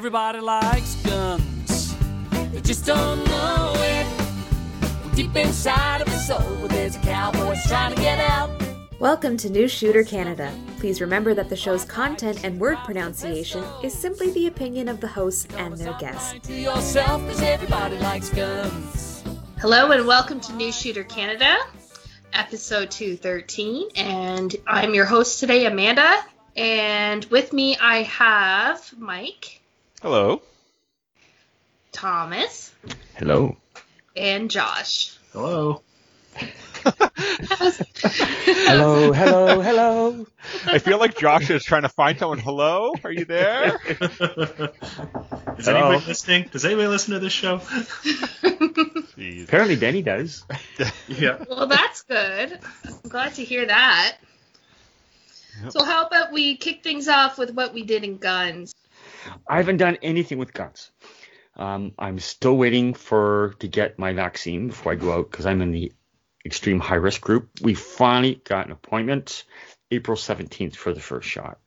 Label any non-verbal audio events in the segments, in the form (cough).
Everybody likes guns. They just don't know it. Deep inside of the soul, there's a cowboy trying to get out. Welcome to New Shooter Canada. Please remember that the show's content and word pronunciation is simply the opinion of the hosts and their guests. To yourself, 'cause everybody likes guns. Hello and welcome to New Shooter Canada, episode 213. And I'm your host today, Amanda. And with me, I have Mike, Hello. Thomas, Hello. and Josh. Hello. (laughs) Hello, hello, hello. I feel like Josh is trying to find someone. Hello, are you there? Is Hello. anybody listening? Does anybody listen to this show? Jeez. Apparently Danny does. (laughs) yeah. Well, that's good. I'm glad to hear that. So, how about we kick things off with what we did in guns? I haven't done anything with guns. Um, I'm still waiting for to get my vaccine before I go out because I'm in the extreme high risk group. We finally got an appointment April 17th for the first shot.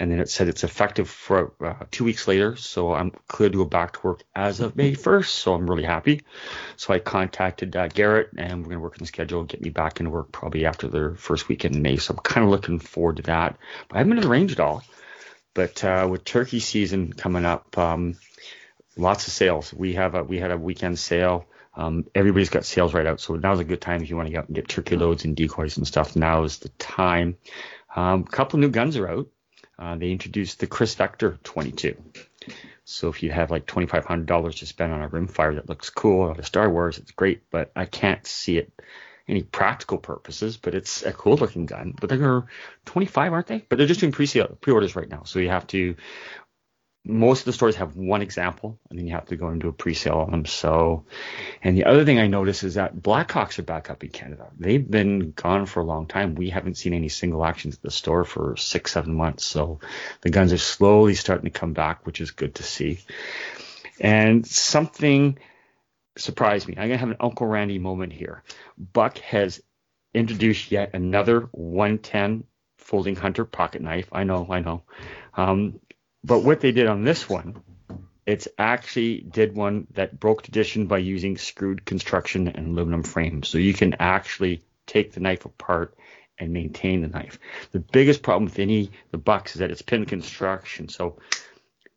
And then it said it's effective for uh, two weeks later, so I'm clear to go back to work as of May 1st. So I'm really happy. So I contacted uh, Garrett, and we're going to work on the schedule, and get me back into work probably after the first weekend in May. So I'm kind of looking forward to that. But I haven't been to the range at all. But uh, with turkey season coming up, um, lots of sales. We have a we had a weekend sale. Um, everybody's got sales right out, so now's a good time if you want to get out and get turkey loads and decoys and stuff. Now is the time. Um, a couple new guns are out. Uh, they introduced the Kriss Vector 22. So if you have like $2,500 to spend on a rimfire that looks cool out of Star Wars, it's great. But I can't see it any practical purposes. But it's a cool looking gun. But they're 25, aren't they? But they're just doing pre-sale pre-orders right now. So you have to most of the stores have one example, and then you have to go and do a pre-sale on them. So, and the other thing I noticed is that Blackhawks are back up in Canada. They've been gone for a long time. We haven't seen any single actions at the store for six, seven months. So, the guns are slowly starting to come back, which is good to see. And something surprised me. I'm gonna have an Uncle Randy moment here. Buck has introduced yet another 110 folding hunter pocket knife. I know, I know. Um, but what they did on this one, it's actually did one that broke tradition by using screwed construction and aluminum frame. So you can actually take the knife apart and maintain the knife. The biggest problem with any the bucks is that it's pin construction. So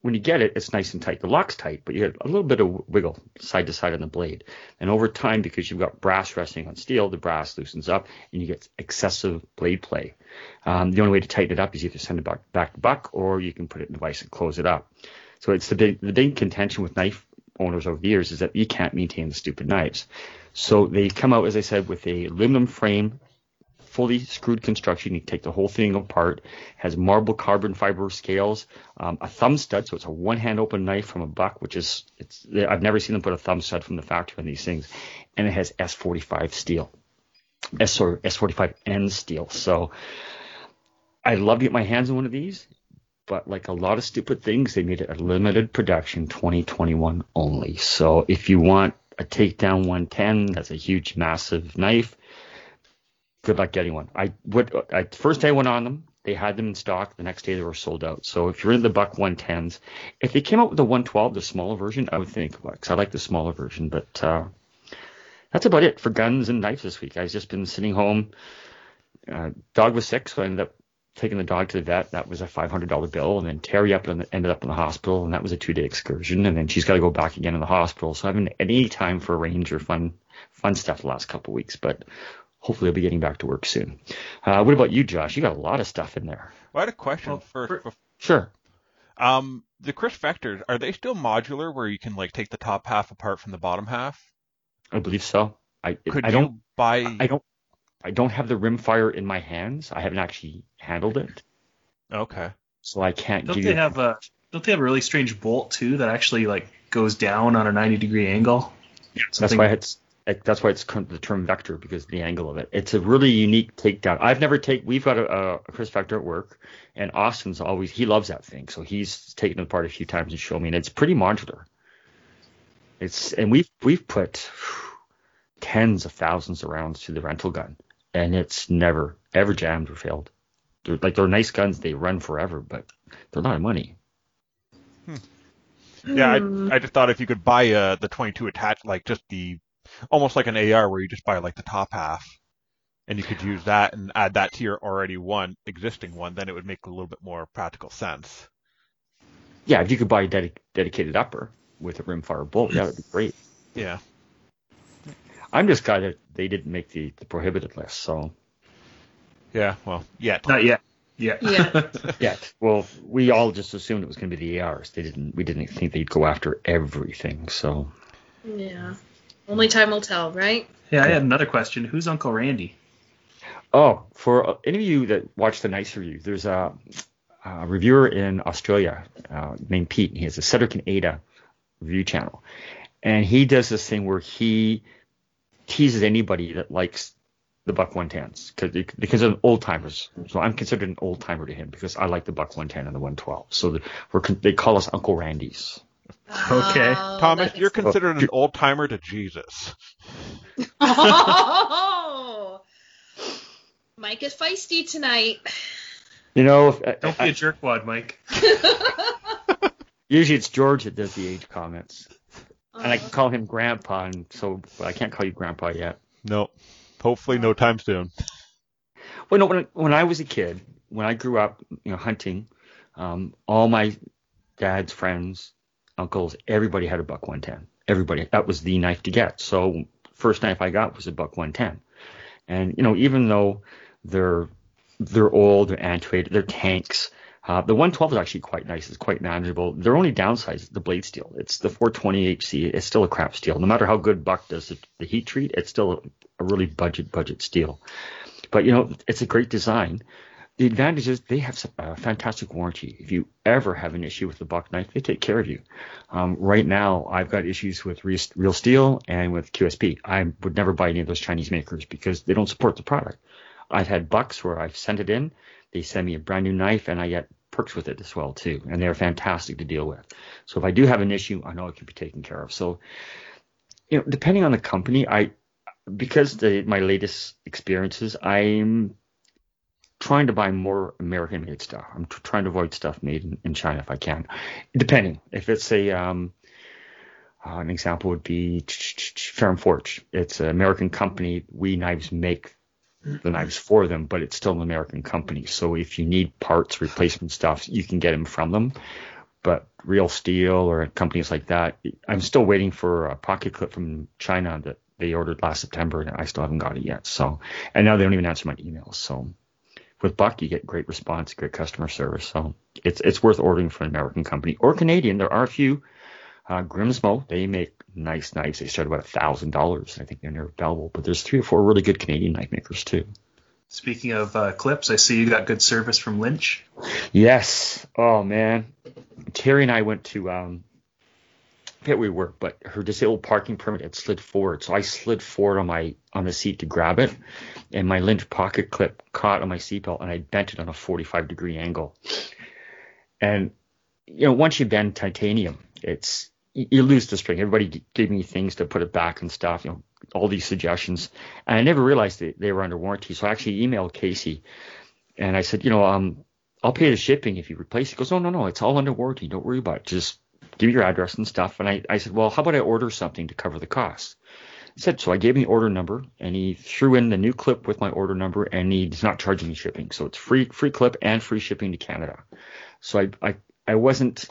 when you get it, it's nice and tight. The lock's tight, but you get a little bit of wiggle side to side on the blade. And over time, because you've got brass resting on steel, the brass loosens up and you get excessive blade play. Um, the only way to tighten it up is either send it back, back to buck or you can put it in the vise and close it up. So it's the big, the big contention with knife owners over the years is that you can't maintain the stupid knives. So they come out, as I said, with a aluminum frame, fully screwed construction. You take the whole thing apart. Has marble carbon fiber scales, um, a thumb stud, so it's a one-hand open knife from a buck, which is it's. I've never seen them put a thumb stud from the factory on these things, and it has S45 steel, S or S45N steel. So I'd love to get my hands on one of these, but like a lot of stupid things, they made it a limited production 2021 only. So if you want a takedown 110, that's a huge, massive knife. Good luck getting one. I would. I, first day I went on them, they had them in stock. The next day they were sold out. So if you're in the buck 110s, if they came out with the 112, the smaller version, I would think because I like the smaller version. But uh, that's about it for guns and knives this week. I've just been sitting home. Uh, dog was sick, so I ended up taking the dog to the vet. That was a $500 bill. And then Terry up ended up in the hospital, and that was a two day excursion. And then she's got to go back again in the hospital. So I haven't any time for range or fun, fun stuff the last couple weeks. But hopefully I'll be getting back to work soon. Uh, what about you, Josh? You got a lot of stuff in there. Well, I had a question Well, first. for- Sure. Um, the Kriss Vectors are they still modular, where you can like take the top half apart from the bottom half? I believe so. I Could I you don't buy? I don't I don't have the rimfire in my hands. I haven't actually handled it, Okay. so I can't Don't give they you. have a don't they have a really strange bolt too that actually like goes down on a 90 degree angle? Yeah, That's Something- why it's it- that's why it's the term vector because the angle of it. It's a really unique takedown. I've never take. We've got a, a Kriss Vector at work, and Austin's always he loves that thing, so he's taken it apart a few times and shown me, and it's pretty modular. It's and we've we've put tens of thousands of rounds to the rental gun, and it's never ever jammed or failed. They're, like they're nice guns, they run forever, but they're of money. Yeah, Hmm. I, I just thought if you could buy uh, the 22 attached, like just the, almost like an AR where you just buy like the top half, and you could use that and add that to your already one existing one, then it would make a little bit more practical sense. Yeah, if you could buy a dedi- dedicated upper with a rimfire bolt, that would be great. (laughs) Yeah. I'm just glad that they didn't make the, the prohibited list. So Yeah. Well, yet. Not yet. Yeah. Yeah. (laughs) yeah, well, we all just assumed it was going to be the ARs. They didn't. We didn't think they'd go after everything. So yeah. Only time will tell, right? yeah, I had another question. Who's Uncle Randy? Oh, for uh, any of you that watch the Nice Review, there's a, a reviewer in Australia uh, named Pete, and he has a Cedric and Ada review channel, and he does this thing where he teases anybody that likes the Buck 110s because because of old timers. So I'm considered an old timer to him because I like the Buck 110 and the 112. So the, we're they call us Uncle Randy's. Okay. Oh, Thomas, that you're makes- considered an old timer to Jesus. Oh! Mike is feisty tonight. You know, if, Don't be I- a jerkwad, Mike. (laughs) usually it's George that does the age comments, and I Uh, can call him Grandpa, and so I can't call you Grandpa yet. No. Hopefully, no time soon. Well, no, when when I was a kid, when I grew up, you know, hunting, um, all my dad's friends, uncles, everybody had a buck 110. Everybody, that was the knife to get. So first knife I got was a buck 110. And you know, even though they're they're old, they're antiquated, they're tanks. Uh, the 112 is actually quite nice. It's quite manageable. Their only downside is the blade steel. It's the 420 HC. It's still a crap steel. No matter how good Buck does the, the heat treat, it's still a, a really budget budget steel. But you know, it's a great design. The advantage is they have a fantastic warranty. If you ever have an issue with the Buck knife, they take care of you. Um, right now, I've got issues with Real Steel and with QSP. I would never buy any of those Chinese makers because they don't support the product. I've had bucks where I've sent it in, they send me a brand new knife, and I get perks with it as well too, and they're fantastic to deal with. So if I do have an issue, I know it can be taken care of. So, you know, depending on the company, I because the my latest experiences, I'm trying to buy more American made stuff. I'm tr- trying to avoid stuff made in, in China if I can. Depending if it's a um, uh, an example would be Ferrum Forge. It's an American company. We knives make the knives for them, but it's still an American company. So if you need parts, replacement stuff, you can get them from them. But Real Steel or companies like that, I'm still waiting for a pocket clip from China that they ordered last September, and I still haven't got it yet. So, and now they don't even answer my emails. So, with Buck, you get great response, great customer service. So, it's it's worth ordering from an American company or Canadian. There are a few. Uh, Grimsmo, they make nice knives. They start about a thousand dollars. I think they're near Belleville, but there's three or four really good Canadian knife makers too. Speaking of uh, clips, I see you got good service from Lynch. Yes. Oh man, Terry and I went to um, forget where we were, but her disabled parking permit had slid forward, so I slid forward on my on the seat to grab it, and my Lynch pocket clip caught on my seatbelt, and I bent it on a 45 degree angle. And you know, once you bend titanium, it's you lose the string. Everybody gave me things to put it back and stuff, you know, all these suggestions, and I never realized that they were under warranty. So I actually emailed Casey, and I said, you know, um, I'll pay the shipping if you replace it. He goes, no, no, no, it's all under warranty. Don't worry about it. Just give me your address and stuff. And I, I said, well, how about I order something to cover the cost? He said, so I gave him the order number and he threw in the new clip with my order number and he's not charging me shipping. So it's free, free clip and free shipping to Canada. So I, I, I wasn't,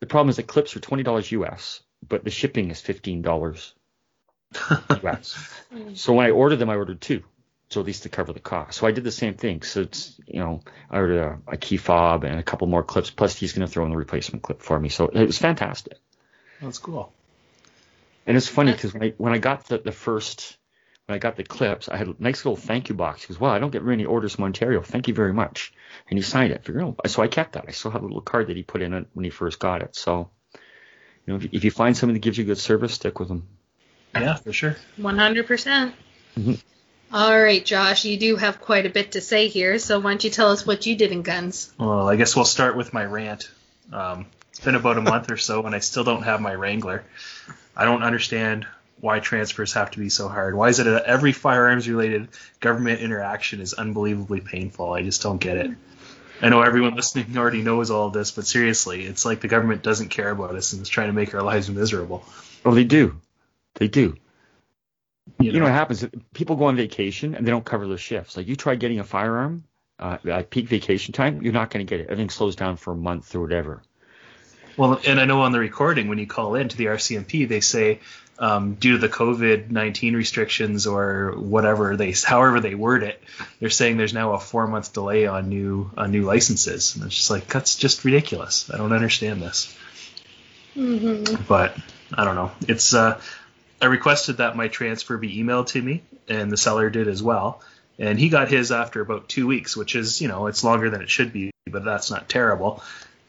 the problem is the clips are $20 US, but the shipping is $15 US. (laughs) so when I ordered them, I ordered two. So at least to cover the cost. So I did the same thing. So it's, you know, I ordered a, a key fob and a couple more clips. Plus he's going to throw in the replacement clip for me. So it was fantastic. That's cool. And it's funny because when I when I got the, the first when I got the clips, I had a nice little thank you box. He goes, "Well, I don't get many orders from Ontario. Thank you very much." And he signed it. I figured, oh, so I kept that. I still have a little card that he put in it when he first got it. So, you know, if, if you find somebody that gives you good service, stick with them. Yeah, for sure. 100%. percent Mhm. All right, Josh, you do have quite a bit to say here, so why don't you tell us what you did in guns? Well, I guess we'll start with my rant. Um, it's been about a month or so, and I still don't have my Wrangler. I don't understand why transfers have to be so hard. Why is it that every firearms related government interaction is unbelievably painful? I just don't get it. I know everyone listening already knows all of this, but seriously, it's like the government doesn't care about us and is trying to make our lives miserable. Oh, they do. They do. You You know what happens? People go on vacation and they don't cover their shifts. Like you try getting a firearm uh, at peak vacation time, you're not going to get it. Everything slows down for a month or whatever. Well, and I know on the recording when you call in to the RCMP, they say um, due to the COVID nineteen restrictions or whatever they, however they word it, they're saying there's now a four month delay on new on new licenses, and it's just like that's just ridiculous. I don't understand this. But I don't know. It's uh, I requested that my transfer be emailed to me, and the seller did as well. And he got his after about two weeks, which is you know it's longer than it should be, but that's not terrible.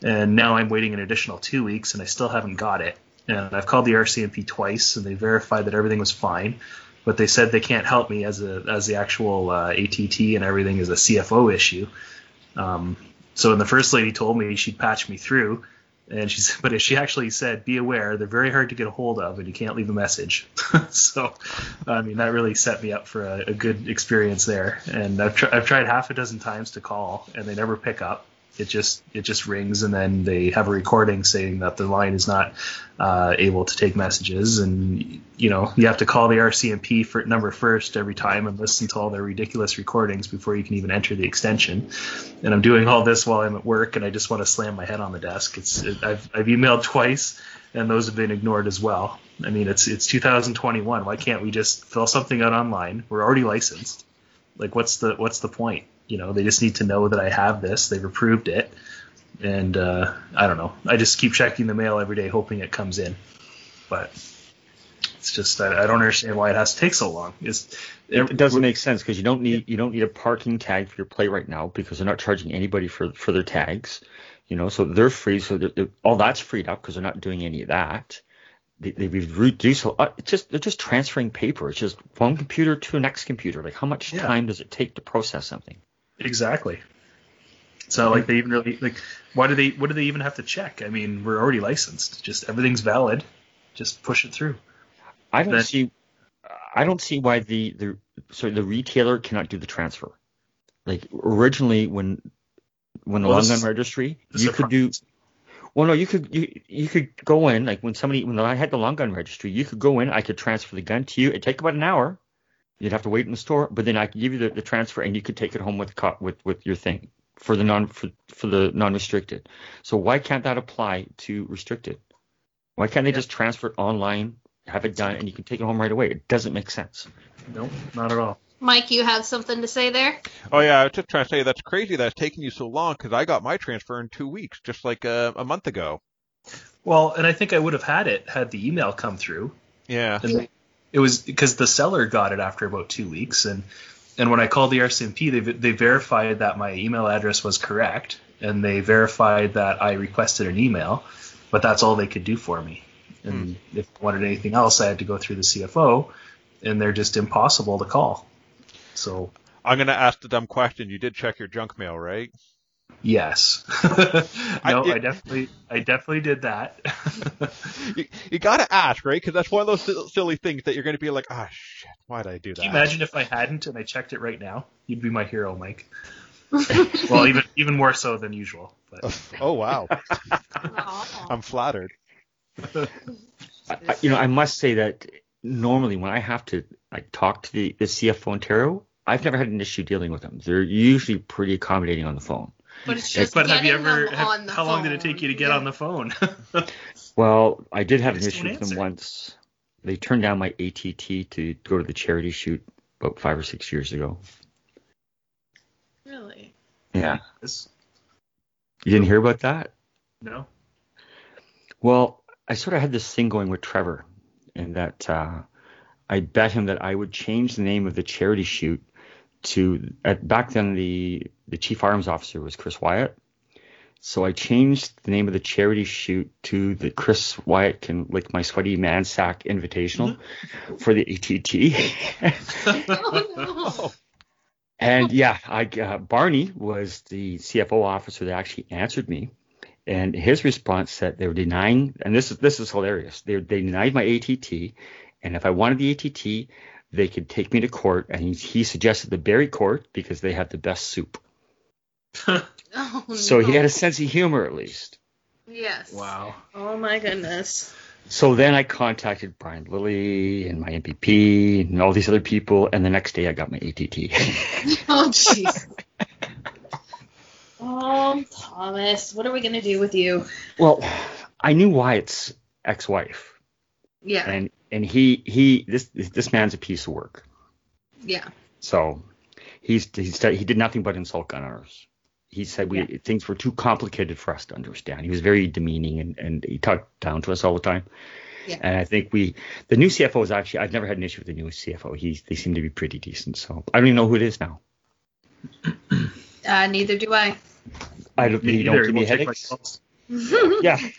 And now I'm waiting an additional two weeks, and I still haven't got it. And I've called the RCMP twice, and they verified that everything was fine. But they said they can't help me as a as the actual uh, ATT and everything is a CFO issue. Um, so when the first lady told me she'd patch me through, and she's (laughs) but she actually said, "Be aware, they're very hard to get a hold of, and you can't leave a message." (laughs) so, I mean, that really set me up for a, a good experience there. And I've tr- I've tried half a dozen times to call, and they never pick up. It just it just rings, and then they have a recording saying that the line is not uh, able to take messages, and you know you have to call the RCMP for number first every time and listen to all their ridiculous recordings before you can even enter the extension. And I'm doing all this while I'm at work, and I just want to slam my head on the desk. It's it, I've I've emailed twice, and those have been ignored as well. I mean, it's it's 2021. Why can't we just fill something out online? We're already licensed. Like, what's the what's the point? You know, they just need to know that I have this. They've approved it, and uh, I don't know. I just keep checking the mail every day, hoping it comes in. But it's just I, I don't understand why it has to take so long. It's It doesn't make sense because you don't need you don't need a parking tag for your plate right now because they're not charging anybody for for their tags. You know, so they're free. So they're, they're- all that's freed up because they're not doing any of that. They, they've reduced. Uh, it's just they're just transferring paper. It's just one computer to the next computer. Like how much Yeah. time does it take to process something? Exactly. So like they even really like why do they what do they even have to check? I mean, we're already licensed. Just everything's valid. Just push it through. I don't Then- see. I don't see why the the sorry the retailer cannot do the transfer. Like originally when when the Well, long gun registry, you could do. Well, no, you could you you could go in like when somebody when I had the long gun registry, you could go in. I could transfer the gun to you. It'd take about an hour. You'd have to wait in the store, but then I could give you the, the transfer and you could take it home with co- with with your thing for the non for, for the non restricted. So why can't that apply to restricted? Why can't they Yeah. just transfer it online, have it done, and you can take it home right away? It doesn't make sense. Nope, not at all. Mike, you have something to say there? Oh yeah, I was just trying to say that's crazy that it's taking you so long because I got my transfer in two weeks, just like uh, a month ago. Well, and I think I would have had it had the email come through. Yeah. And they- it was because the seller got it after about two weeks, and and when I called the RCMP, they they verified that my email address was correct, and they verified that I requested an email, but that's all they could do for me. And hmm. if I wanted anything else, I had to go through the CFO, and they're just impossible to call. So I'm gonna ask the dumb question. You did check your junk mail, right? Yes, (laughs) no, I- I, definitely I definitely did that. (laughs) You, you gotta ask, right? Because that's one of those silly things that you're gonna be like, ah, shit, why did I do that? Can you imagine if I hadn't and I checked it right now? You'd be my hero, Mike. (laughs) well, even even more so than usual. But Oh wow, I'm flattered. I, I- you know, I must say that normally when I have to like talk to the, the CFO Ontario, I've never had an issue dealing with them. They're usually pretty accommodating on the phone. But it's just but have you ever? have- on the how long did it take you to get Yeah. on the phone? (laughs) Well, I did have an issue with them once. They turned down my ATT to go to the charity shoot about five or six years ago. Really? Yeah. This- You didn't hear about that? no. Well, I sort of had this thing going with Trevor, in that uh, I bet him that I would change the name of the charity shoot to at back then the the chief arms officer was Chris Wyatt. So I changed the name of the charity shoot to the Chris Wyatt can lick my sweaty man sack invitational (laughs) for the ATT. Oh, no. And yeah, I uh, Barney was the CFO officer that actually answered me, and his response said they were denying, and this is this is hilarious. They they denied my ATT, and if I wanted the ATT, they could take me to court, and he, he suggested the Barrie Court because they have the best soup. (laughs) Oh, So he had a sense of humor at least. Yes. wow. Oh my goodness. So then I contacted Brian Lilley and my MPP and all these other people, and the next day I got my ATT. (laughs) Oh jeez. oh, Thomas, what are we gonna do with you? well, I knew Wyatt's ex-wife, Yeah. and and he he this this man's a piece of work. Yeah. So he's he's he did nothing but insult gun owners. He said we Yeah. things were too complicated for us to understand. He was very demeaning and, and he talked down to us all the time. Yeah. And I think we the new CFO is actually I've never had an issue with the new CFO. He they seem to be pretty decent. So I don't even know who it is now. Uh, neither do I. I don't you don't give me Won't take my headaches. Yeah. (laughs)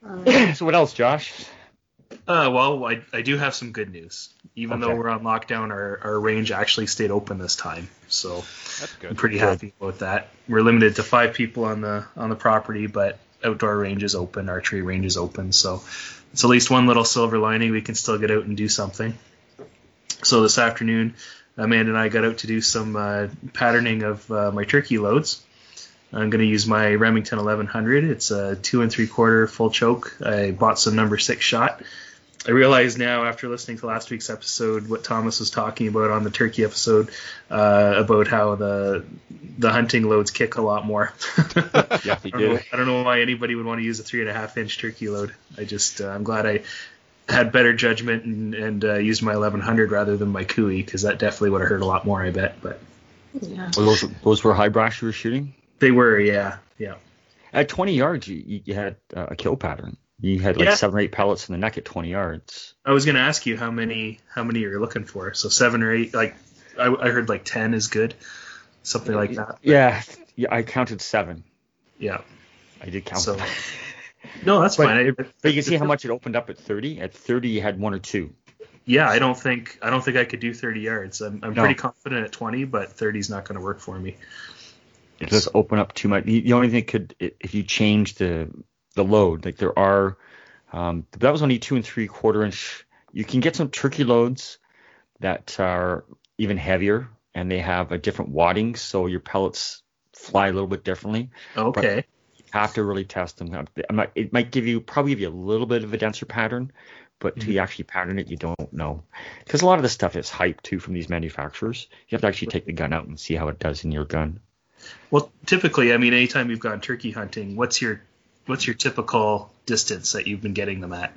Um, (clears throat) so what else, Josh? Uh, well, I, I do have some good news. Even though we're on lockdown, our, our range actually stayed open this time. So That's I'm pretty Good. happy about that. We're limited to five people on the on the property, but outdoor range is open, archery range is open, so it's at least one little silver lining. We can still get out and do something. So this afternoon, Amanda and I got out to do some uh, patterning of uh, my turkey loads. I'm going to use my Remington 1100. It's a two and three quarter full choke. I bought some number six shot. I realize now after listening to last week's episode what Thomas was talking about on the turkey episode uh, about how the the hunting loads kick a lot more. (laughs) Yeah, he I don't, know. I don't know why anybody would want to use a three and a half inch turkey load. I just uh, I'm glad I had better judgment and, and uh, used my 1100 rather than my Kui because that definitely would have hurt a lot more. I bet, but yeah. Well, those those were high brass you were shooting. they were yeah yeah. At 20 yards, you, you- you had uh, a kill pattern. You had like Yeah. seven or eight pellets in the neck at 20 yards. I was gonna ask you how many how many you're looking for. So seven or eight. Like I, I heard like ten is good, something like that. Yeah, yeah, I counted seven. Yeah. I did count. So- No, that's But, fine. I- but you can see how much it opened up at 30. At 30, you had one or two. yeah, I don't think I don't think I could do 30 yards. I'm, I'm No. pretty confident at 20, but 30 is not going to work for me. It just open up too much. The, the only thing could, if you change the the load, like there are, um, that was only two and three quarter inch. You can get some turkey loads that are even heavier and they have a different wadding, so your pellets fly a little bit differently. Okay. have to really test them. Might- It might give you probably give you a little bit of a denser pattern, but till you actually pattern it, you don't know. Because a lot of this stuff is hype too from these manufacturers. You have to actually take the gun out and see how it does in your gun. Well, typically, I mean, anytime you've gone turkey hunting, what's your what's your typical distance that you've been getting them at?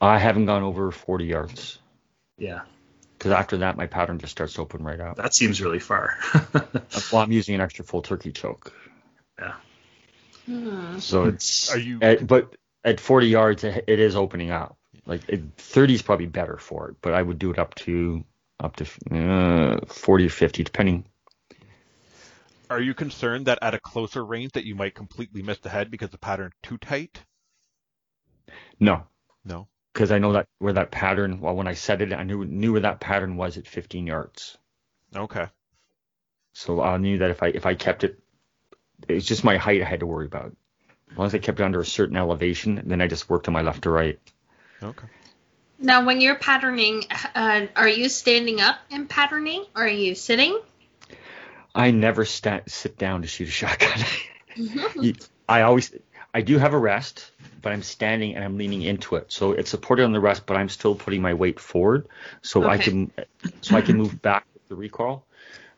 I haven't gone over 40 yards Yeah, because after that my pattern just starts to open right up. that seems really far. (laughs) Well, I'm using an extra full turkey choke, yeah. Hmm. so it's. Are you? At, but at 40 yards, it it is opening up. Like it, 30 is probably better for it, but I would do it up to up to uh, 40 or 50, depending. Are you concerned that at a closer range that you might completely miss the head because the pattern's too tight? No, No. because I know that where that pattern. Well, when I set it, I knew knew where that pattern was at 15 yards. Okay. So I knew that if I if I kept it, it's just my height I had to worry about. As long as I kept it under a certain elevation, then I just worked to my left to right. Okay. Now, when you're patterning, uh, are you standing up and patterning, or are you sitting? I never sta sit down to shoot a shotgun. (laughs) You- I always, I do have a rest, but I'm standing and I'm leaning into it. So it's supported on the rest, but I'm still putting my weight forward, so I can, so I can move back with the recoil.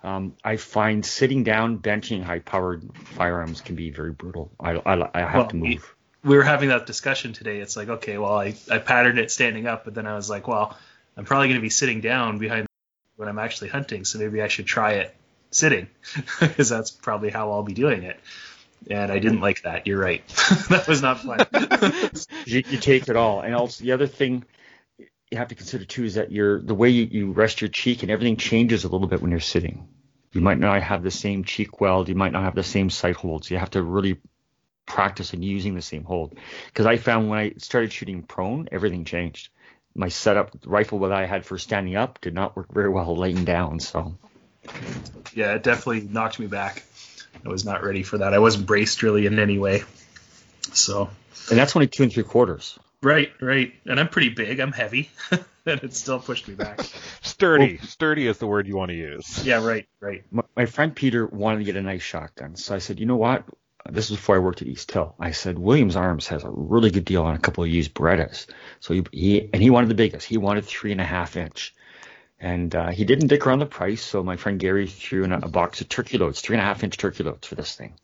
Um, I find sitting down, benching high-powered firearms can be very brutal. I, I, I have Well, to move. we were having that discussion today. It's like, okay, well, I, I patterned it standing up, but then I was like, well, I'm probably going to be sitting down behind when I'm actually hunting, so maybe I should try it sitting (laughs) because that's probably how I'll be doing it. And I didn't like that. You're right. (laughs) that was not fun. (laughs) you, you take it all. And also the other thing you have to consider too is that your the way you, you rest your cheek and everything changes a little bit when you're sitting. You might not have the same cheek weld. You might not have the same sight holds. You have to really practice in using the same hold. Because I found when I started shooting prone, everything changed. My setup rifle that I had for standing up did not work very well laying down. So yeah, it definitely knocked me back. I was not ready for that. I wasn't braced really in any way. So and that's only two and three quarters. right, right, and I'm pretty big. I'm heavy, (laughs) and it still pushed me back. Sturdy. Sturdy is the word you want to use. Yeah, right, right. my, my friend Peter wanted to get a nice shotgun, so I said, you know what? This was before I worked at East Hill. I said Williams Arms has a really good deal on a couple of used Berettas. So he, he and he wanted the biggest. He wanted three and a half inch, and uh, he didn't dick around the price. So my friend Gary threw in a, a box of turkey loads, three and a half inch turkey loads for this thing.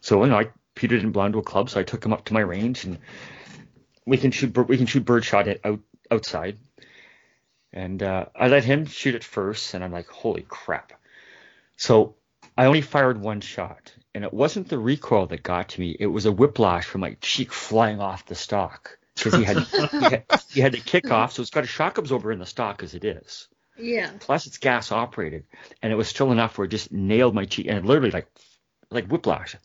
So you know, I, Peter didn't belong to a club, so I took him up to my range and we can shoot we can shoot birdshot out outside. And uh, I let him shoot it first, and I'm like, holy crap. So I only fired one shot, and it wasn't the recoil that got to me. It was a whiplash from my cheek flying off the stock because he had, he had he had the kick off, so it's got a shock absorber in the stock as it is. Yeah. Plus it's gas operated, and it was still enough where it just nailed my cheek, and it literally like like whiplash.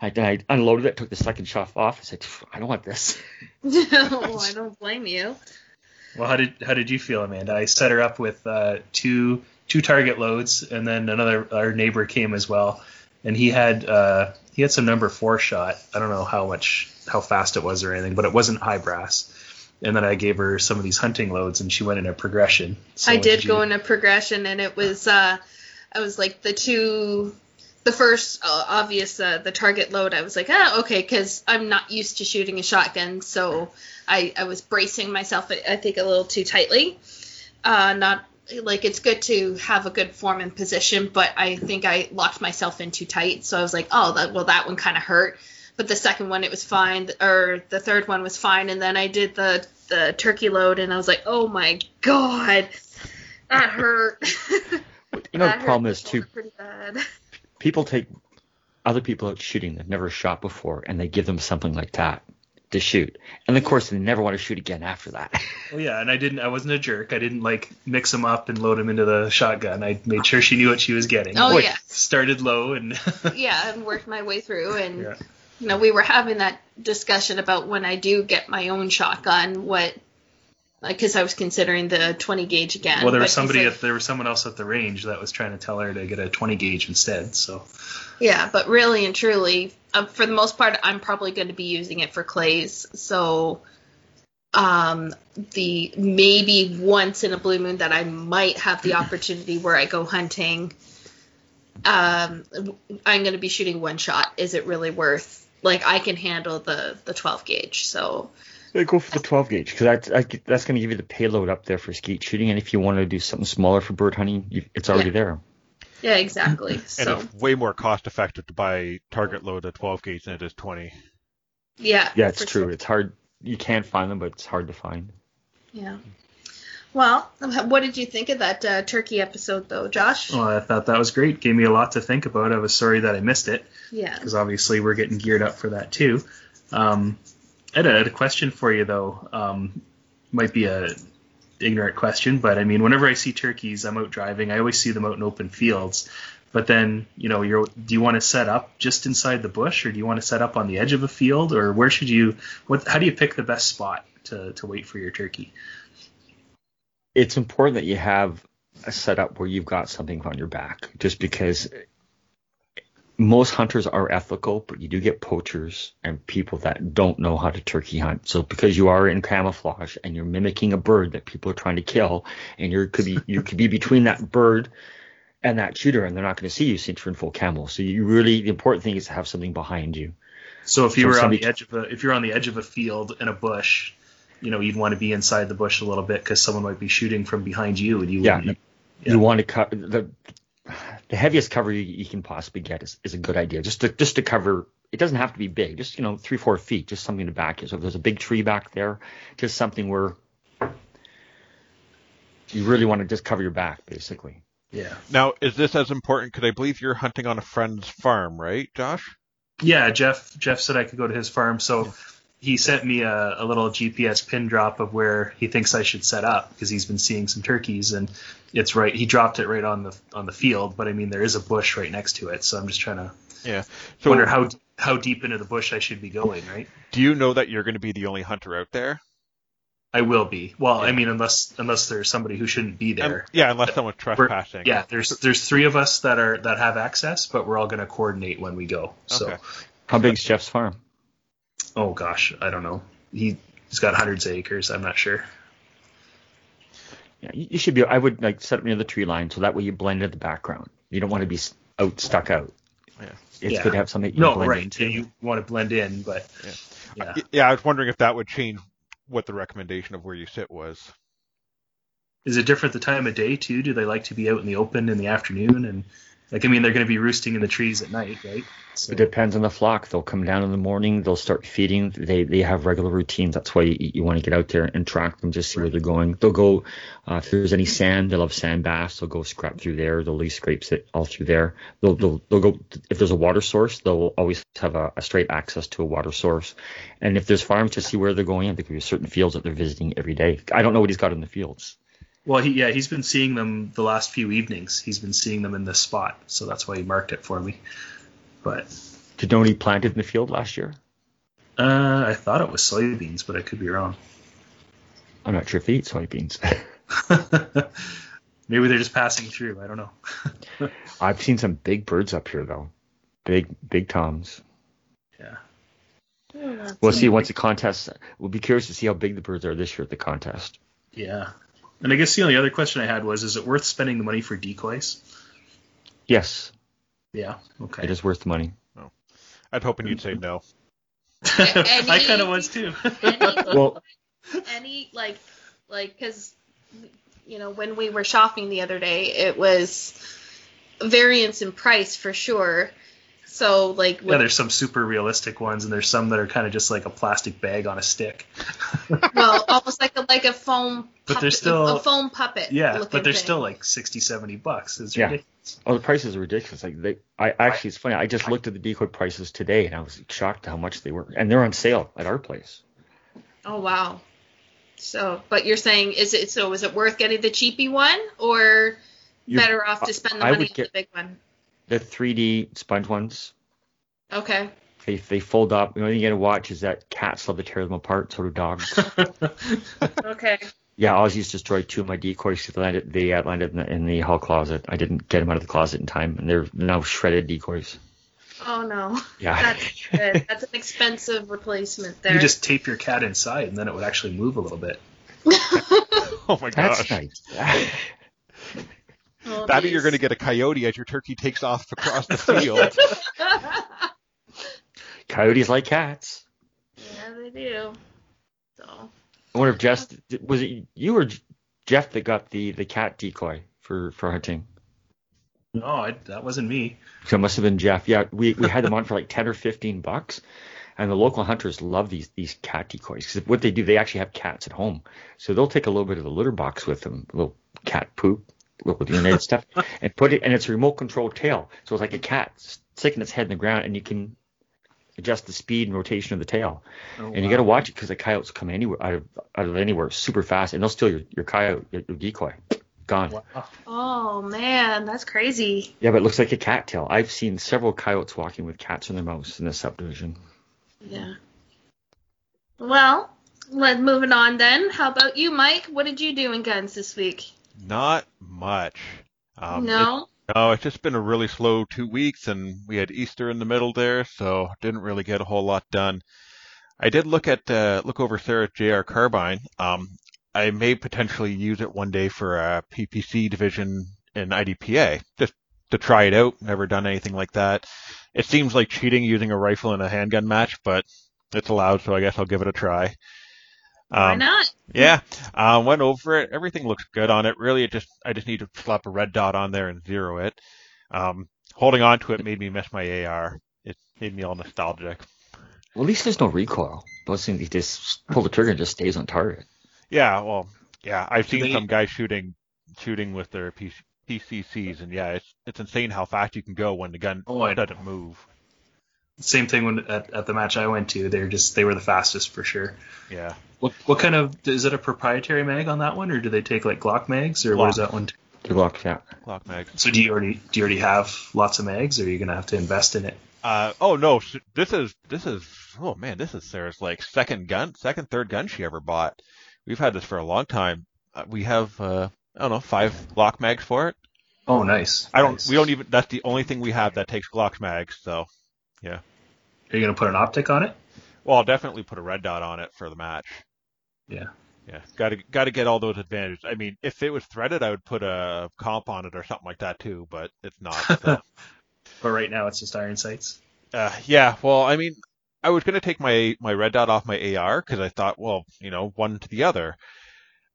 I, then I unloaded it, took the second shot off. I said, I don't want this. (laughs) (laughs) no, I don't blame you. Well, how did how did you feel, Amanda? I set her up with uh, two two target loads, and then another our neighbor came as well, and he had uh, he had some number four shot. I don't know how much how fast it was or anything, but it wasn't high brass. And then I gave her some of these hunting loads, and she went in a progression. So I what did you- go in a progression, and it was uh, I was like the two, the first uh, obvious uh, the target load. I was like, ah, okay, because I'm not used to shooting a shotgun, so I I was bracing myself. I I think a little too tightly. Uh, not like it's good to have a good form and position, but I think I locked myself in too tight. So I was like, oh, that well that one kind of hurt. But the second one it was fine, or the third one was fine, and then I did the the turkey load, and I was like, oh my god, that hurt. (laughs) You know the problem is too. pretty bad. people take other people out shooting that never shot before and they give them something like that to shoot. And of course they never want to shoot again after that. (laughs) Oh yeah, and I didn't. I wasn't a jerk. I didn't like mix them up and load them into the shotgun. I made sure she knew what she was getting. Oh Wait. yeah, Started low and (laughs) yeah, and worked my way through, and Yeah. You know we were having that discussion about when I do get my own shotgun, what. Because I was considering the 20 gauge again. well, there was somebody said- at there was someone else at the range that was trying to tell her to get a 20 gauge instead. So Yeah, but really and truly, um, for the most part, I'm probably going to be using it for clays. So, um, the maybe once in a blue moon that I might have the opportunity where I go hunting, um, I'm going to be shooting one shot. Is it really worth? Like I can handle the the 12 gauge. So go for the 12 gauge because that's I- that's going to give you the payload up there for skeet shooting. And if you want to do something smaller for bird hunting, you, it's already Yeah. there. yeah, exactly. (laughs) And So it's way more cost effective to buy target load at 12 gauge than it is 20. yeah, Yeah, it's true. sure. It's hard. You can't find them, but it's hard to find. Yeah. Well, what did you think of that uh, turkey episode, though, Josh? well, I thought that was great. Gave me a lot to think about. I was sorry that I missed it Yeah. because obviously we're getting geared up for that too. Um, I had a, had a question for you though. Um, might be a ignorant question, but I mean, whenever I see turkeys, I'm out driving. I always see them out in open fields. But then, you know, you're do you want to set up just inside the bush, or do you want to set up on the edge of a field, or where should you? What? How do you pick the best spot to to wait for your turkey? It's important that you have a setup where you've got something on your back, just because most hunters are ethical, but you do get poachers and people that don't know how to turkey hunt. So because you are in camouflage and you're mimicking a bird that people are trying to kill, and you could be you could be between that bird and that shooter, and they're not going to see you since you're in full camo. So you really the important thing is to have something behind you. So if you So were on the edge of a if you're on the edge of a field in a bush, you know, you'd want to be inside the bush a little bit because someone might be shooting from behind you, and you Yeah, wouldn't- you want to cover the the heaviest cover you, you can possibly get is, is a good idea. Just to just to cover. It doesn't have to be big. Just you know, three four feet. Just something to back you. So if there's a big tree back there, just something where you really want to just cover your back, basically. yeah. Now, is this as important? Because I believe you're hunting on a friend's farm, right, Josh? Yeah, Jeff. Jeff said I could go to his farm, so he sent me a, a little GPS pin drop of where he thinks I should set up because he's been seeing some turkeys, and it's right. He dropped it right on the on the field, but I mean there is a bush right next to it, so I'm just trying to Yeah. So, wonder how how deep into the bush I should be going. Right. do you know that you're going to be the only hunter out there? I will be. Well, I mean, unless unless there's somebody who shouldn't be there. Um, yeah, unless someone's We're- trespassing. Yeah, there's there's three of us that are that have access, but we're all going to coordinate when we go. So, Okay. How big's Jeff's farm? Oh gosh, I don't know. He he's got hundreds of acres. I'm not sure. Yeah, you, you should be. I would like set up near the tree line so that way you blend in the background. You don't want to be out stuck out. Yeah. It's Yeah. good to have something you No, blend right. into. You want to blend in, but Yeah. yeah. Yeah, I was wondering if that would change what the recommendation of where you sit was. Is it different the time of day too? Do they like to be out in the open in the afternoon? And like, I mean, they're going to be roosting in the trees at night, right? So It depends on the flock. They'll come down in the morning. They'll start feeding. They they have regular routines. That's why you, you want to get out there and track them, just see where they're going. They'll go uh, if there's any sand. They'll have sand baths. They'll go scrap through there. They'll leave scrapes it all through there. They'll they'll, they'll go if there's a water source. They'll always have a, a straight access to a water source. And if there's farms to see where they're going, there could be certain fields that they're visiting every day. I don't know what he's got in the fields. Well, he, yeah, he's been seeing them the last few evenings. He's been seeing them in this spot, so that's why he marked it for me. But Did you plant it in the field last year? uh, I thought it was soybeans, but I could be wrong. I'm not sure if they eat soybeans. (laughs) (laughs) Maybe they're just passing through. I don't know. (laughs) I've seen some big birds up here though. Big big toms. yeah. We'll see once the contest. We'll be curious to see how big the birds are this year at the contest. Yeah. And I guess the only other question I had was, is it worth spending the money for decoys? Yes, Yeah. Okay. it is worth the money. Oh. I was hoping you'd say no. Any- (laughs) I kind of was too. Any, Well, (laughs) any like, like, because you know when we were shopping the other day, it was variance in price for sure. So like, yeah, there's some super realistic ones, and there's some that are kind of just like a plastic bag on a stick. (laughs) well, almost like a like a foam. But they're still- a foam puppet. Yeah, looking but they're thing. still like 60, 70 bucks. It's Yeah. ridiculous. oh, the prices are ridiculous. Like they, I actually, it's funny. I just looked at the decoy prices today, and I was shocked how much they were, and they're on sale at our place. Oh wow. So, but you're saying is it so? Is it worth getting the cheapy one, or You- better off to spend the I money on the big one? The 3D sponge ones, Okay. they they fold up. The only thing you gotta watch is that cats love to tear them apart. sort of dogs. (laughs) Okay. Yeah, Ozzy's destroyed two of my decoys. 'cause They landed, they uh, landed in the, in the hall closet. I didn't get them out of the closet in time, and they're now shredded decoys. Oh no. Yeah. That's good. That's an expensive replacement there. You just tape your cat inside, and then it would actually move a little bit. (laughs) Oh my gosh. That's nice. Oh, That or you're going to get a coyote as your turkey takes off across the (laughs) field. (laughs) Coyotes like cats. yeah, they do. So. I wonder if Jeff was it you or Jeff that got the the cat decoy for for hunting. No, I, that wasn't me. So it must have been Jeff. Yeah, we, we had them on for like ten or fifteen bucks, and the local hunters love these these cat decoys because what they do they actually have cats at home, so they'll take a little bit of the litter box with them, a little cat poop, little urinated stuff, and put it and it's a remote controlled tail, so it's like a cat sticking its head in the ground, and you can adjust the speed and rotation of the tail. Oh, And you got to watch it because the coyotes come anywhere out of out of anywhere super fast, and they'll steal your your coyote your, your decoy. Gone. Wow. Oh man, that's crazy. Yeah, but it looks like a cattail. I've seen several coyotes walking with cats in their mouths in this subdivision. Yeah. Well, let's moving on then. How about you, Mike? What did you do in guns this week? Not much. Um, no. No, it's just been a really slow two weeks, and we had Easter in the middle there, so didn't really get a whole lot done. I did look at uh, look over Sarah's JR carbine. Um, I may potentially use it one day for a PCC division in IDPA, just to try it out. Never done anything like that. It seems like cheating using a rifle in a handgun match, but it's allowed, so I guess I'll give it a try. Why Um, not? (laughs) yeah, uh, went over it. Everything looks good on it. Really, it just I just need to slap a red dot on there and zero it. Um, holding on to it made me miss my AR. It made me all nostalgic. Well, at least there's no recoil. Those things you just pull the trigger and just stays on target. Yeah, well, yeah, I've seen they- some guys shooting shooting with their P- PCCs, and yeah, it's it's insane how fast you can go when the gun Oh, doesn't move. Same thing when at, at the match I went to. They're just they were the fastest for sure. Yeah, What what kind of is it a proprietary mag on that one, or do they take like Glock mags, or what is that one? The Glock, yeah. Glock mag. So do you already do you already have lots of mags, or are you gonna have to invest in it? Uh, oh no, this is this is oh man, this is Sarah's like second gun, second third gun she ever bought. We've had this for a long time. Uh, we have uh, I don't know five Glock mags for it. Oh, nice. I don't. Nice. We don't even. That's the only thing we have that takes Glock mags. So, Are you gonna put an optic on it? well, I'll definitely put a red dot on it for the match. Yeah. Yeah, got to got to get all those advantages. I mean, if it was threaded, I would put a comp on it or something like that too, but it's not. (laughs) So. But right now it's just iron sights. uh, yeah, well, I mean, I was gonna take my my red dot off my AR because I thought, well, you know, one to the other,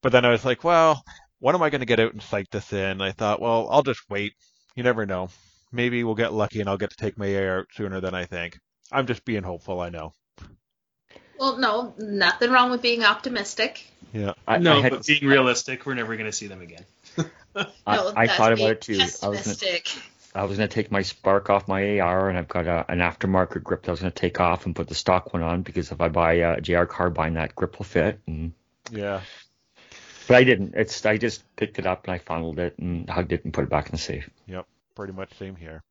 but then I was like, well, when am I gonna get out and sight this in? I thought, well, I'll just wait. You never know. Maybe we'll get lucky and I'll get to take my AR out sooner than I think. I'm just being hopeful. I know. Well, no, nothing wrong with being optimistic. Yeah. I, no, I, had, but being realistic, we're never going to see them again. (laughs) I, no, I that's thought about it too. I was gonna, Pessimistic. I was gonna take my spark off my AR, and I've got a, an aftermarket grip that I was gonna take off and put the stock one on because if I buy uh, a JR carbine, that grip will fit. And, Yeah. but I didn't. It's I just picked it up and I funneled it and hugged it and put it back in the safe. Yep. Pretty much same here.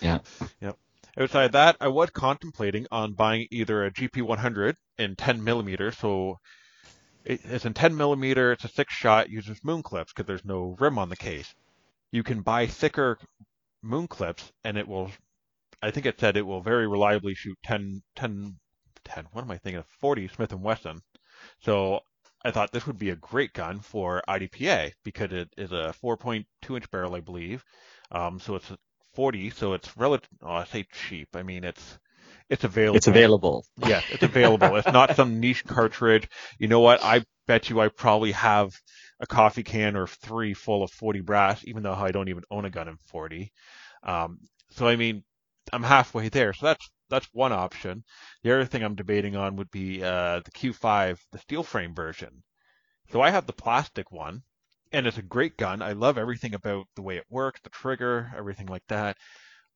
Yeah. Yep. Outside that, I was contemplating on buying either a GP100 in 10 millimeter. So it's in 10 millimeter. It's a six shot. Uses moon clips because there's no rim on the case. You can buy thicker moon clips, and it will. I think it said it will very reliably shoot 10, 10, 10 What am I thinking of? 40 Smith and Wesson. So I thought this would be a great gun for IDPA because it is a 4.2 inch barrel, I believe. Um, so it's 40, so it's relative. Oh, I say cheap. I mean it's it's available. It's available. Yes, it's available. it's not some niche cartridge. You know what? I bet you I probably have a coffee can or three full of 40 brass, even though I don't even own a gun in 40. Um, so I mean, I'm halfway there. So that's that's one option. The other thing I'm debating on would be uh, the Q5, the steel frame version. So I have the plastic one, and it's a great gun. I love everything about the way it works, the trigger, everything like that.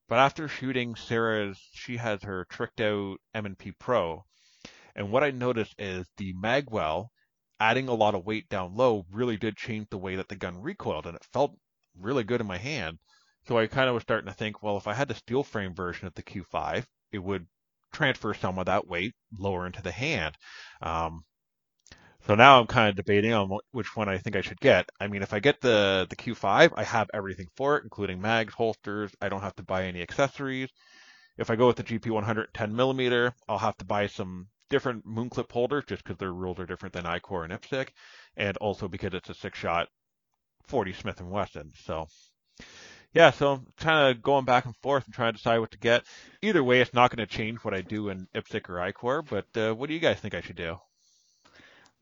But after shooting Sarah's, she has her tricked out M&P Pro, and what I noticed is the magwell adding a lot of weight down low really did change the way that the gun recoiled, and it felt really good in my hand. So I kind of was starting to think, well, if I had the steel frame version of the Q5, it would transfer some of that weight lower into the hand. Um, so now I'm kind of debating on which one I think I should get. I mean, if I get the the Q5, I have everything for it, including mags, holsters. I don't have to buy any accessories. If I go with the GP 110 millimeter, I'll have to buy some different moon clip holders just because their rules are different than ICORE and IPSC, and also because it's a six shot 40 Smith and Wesson. So yeah, so I'm kind of going back and forth and trying to decide what to get. Either way, it's not going to change what I do in IPSC or ICORE. But uh, what do you guys think I should do?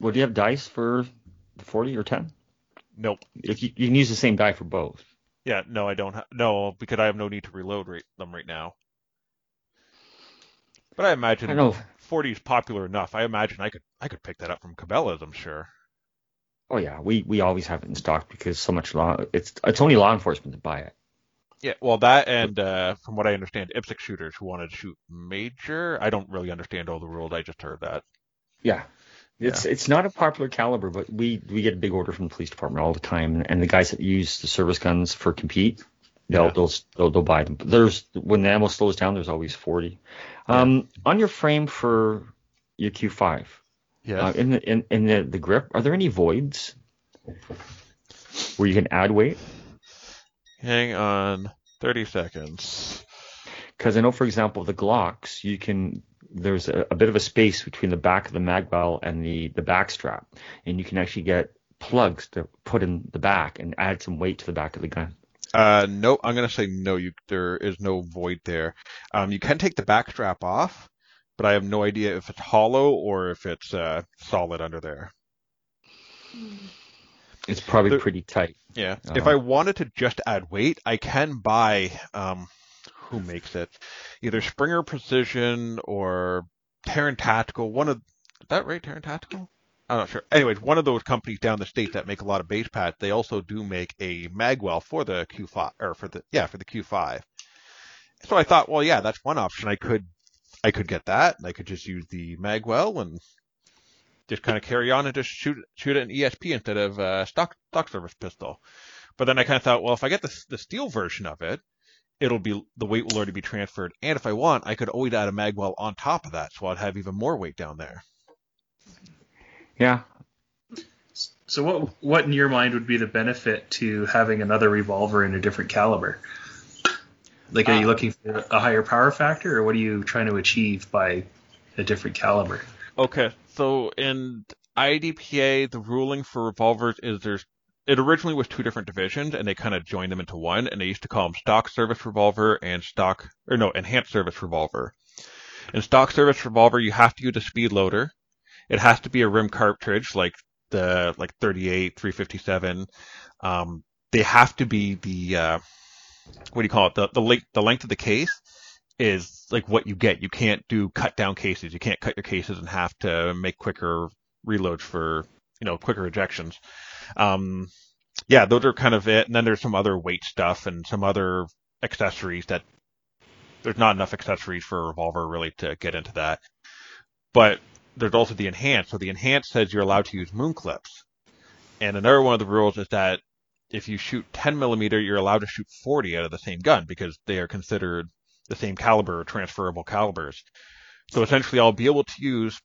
Well, do you have dice for the 40 or 10? Nope. If you, you can use the same die for both. Yeah, no, I don't. Ha- no, because I have no need to reload right- them right now. But I imagine I know. 40 is popular enough. I imagine I could I could pick that up from Cabela's. I'm sure. Oh yeah, we, we always have it in stock because so much law. It's it's only law enforcement to buy it. Yeah, well, that and uh, from what I understand, IPSC shooters who wanted to shoot major. I don't really understand all the rules. I just heard that. Yeah. It's it's not a popular caliber, but we we get a big order from the police department all the time, and the guys that use the service guns for compete, they'll Yeah. they'll, they'll they'll buy them. But there's when the ammo slows down, there's always 40. Um, on your frame for your Q5, yeah, uh, in the in, in the, the grip, are there any voids where you can add weight? Hang on, 30 seconds. Because I know, for example, the Glocks, you can there's a, a bit of a space between the back of the mag well and the the back strap, and you can actually get plugs to put in the back and add some weight to the back of the gun. Uh, no, I'm gonna say no. You there is no void there. Um, you can take the back strap off, but I have no idea if it's hollow or if it's uh solid under there. It's probably The- pretty tight. Yeah. If Uh-huh. I wanted to just add weight, I can buy um who makes it? Either Springer Precision or Taran Tactical. One of is that right, Taran Tactical? I'm not sure. Anyways, one of those companies down the state that make a lot of base pads, they also do make a magwell for the Q5 or for the yeah, for the Q5. So I thought, well, yeah, that's one option. I could I could get that. and I could just use the magwell and just kind of carry on and just shoot shoot an ESP instead of a stock stock service pistol. But then I kind of thought, well, if I get the the steel version of it, it'll be the weight will already be transferred, and if I want, I could always add a magwell on top of that, so I'd have even more weight down there. Yeah. So what what in your mind would be the benefit to having another revolver in a different caliber? Like, are you Uh, looking for a higher power factor, or what are you trying to achieve by a different caliber? Okay, so in IDPA, the ruling for revolvers is there's it originally was two different divisions and they kind of joined them into one and they used to call them stock service revolver and stock or no enhanced service revolver. In stock service revolver, you have to use a speed loader. It has to be a rim cartridge like the like 38, 357. Um, they have to be the uh, what do you call it? The the length the length of the case is like what you get. You can't do cut down cases. You can't cut your cases in half to make quicker reloads for you know quicker ejections. Um, yeah, those are kind of it. And then there's some other weight stuff and some other accessories that there's not enough accessories for a revolver really to get into that. But there's also the enhanced. So the enhanced says you're allowed to use moon clips. And another one of the rules is that if you shoot 10 millimeter, you're allowed to shoot 40 out of the same gun because they are considered the same caliber or transferable calibers. So essentially, I'll be able to use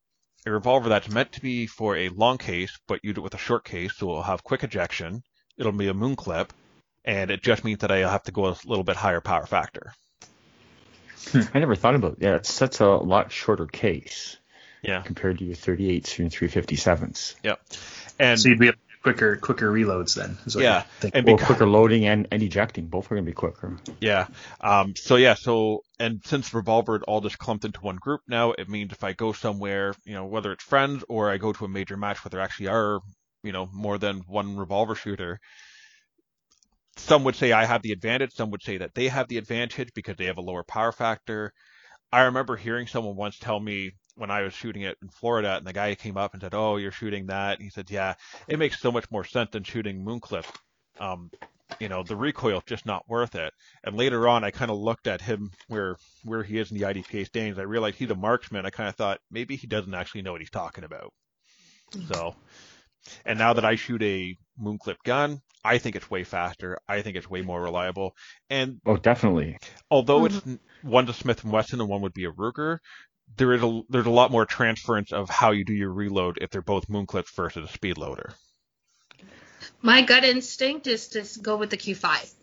a revolver that's meant to be for a long case, but use it with a short case, so it'll have quick ejection. It'll be a moon clip, and it just means that I'll have to go a little bit higher power factor. Hmm. I never thought about that. It's such a lot shorter case Yeah. compared to your 38s and 357s. Yep. And So you'd be able to do quicker quicker reloads then. Is what Yeah, you're thinking. and Or because, quicker loading and, and ejecting. Both are going to be quicker. Yeah. Um, so yeah, so, and since Revolver is all just clumped into one group now, it means if I go somewhere, you know, whether it's friends or I go to a major match where there actually are, you know, more than one Revolver shooter, some would say I have the advantage. Some would say that they have the advantage because they have a lower power factor. I remember hearing someone once tell me when I was shooting it in Florida, and the guy came up and said, "Oh, you're shooting that." And he said, "Yeah, it makes so much more sense than shooting Moonclip. Um, you know, the recoil's just not worth it." And later on, I kind of looked at him where where he is in the IDPA standings. I realized he's a marksman. I kind of thought maybe he doesn't actually know what he's talking about. So, and now that I shoot a Moonclip gun, I think it's way faster. I think it's way more reliable. And Oh, definitely. although it's one's a Smith and Wesson and one would be a Ruger, there is a there's a lot more transference of how you do your reload if they're both Moonclips versus a speed loader. My gut instinct is to go with the Q5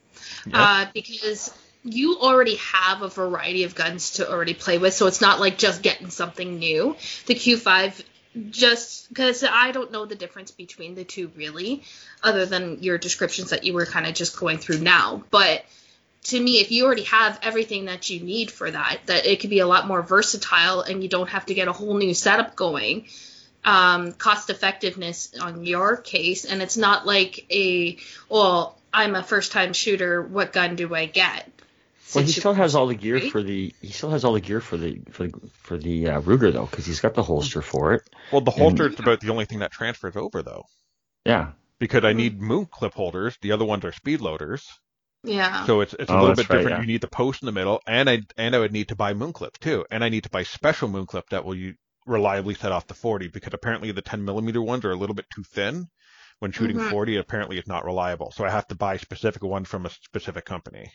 Yeah. uh, because you already have a variety of guns to already play with, so it's not like just getting something new. The Q5 just because I don't know the difference between the two really, other than your descriptions that you were kind of just going through now. But to me, if you already have everything that you need for that, that it could be a lot more versatile and you don't have to get a whole new setup going. Um, cost effectiveness on your case, and it's not like a well, I'm a first time shooter. What gun do I get? Well, he still has all the gear for the. He still has all the gear for the for the for the uh, Ruger though, because he's got the holster for it. Well, the holster is about the only thing that transfers over though, Yeah. because I need Moonclip holders. The other ones are speed loaders, yeah. so it's it's a Oh, little that's bit right, different. yeah. You need the post in the middle, and I and I would need to buy Moonclips too, and I need to buy special Moonclip that will you reliably set off the 40 because apparently the 10 millimeter ones are a little bit too thin. When shooting Mhm. 40, apparently it's not reliable, so I have to buy specific one from a specific company.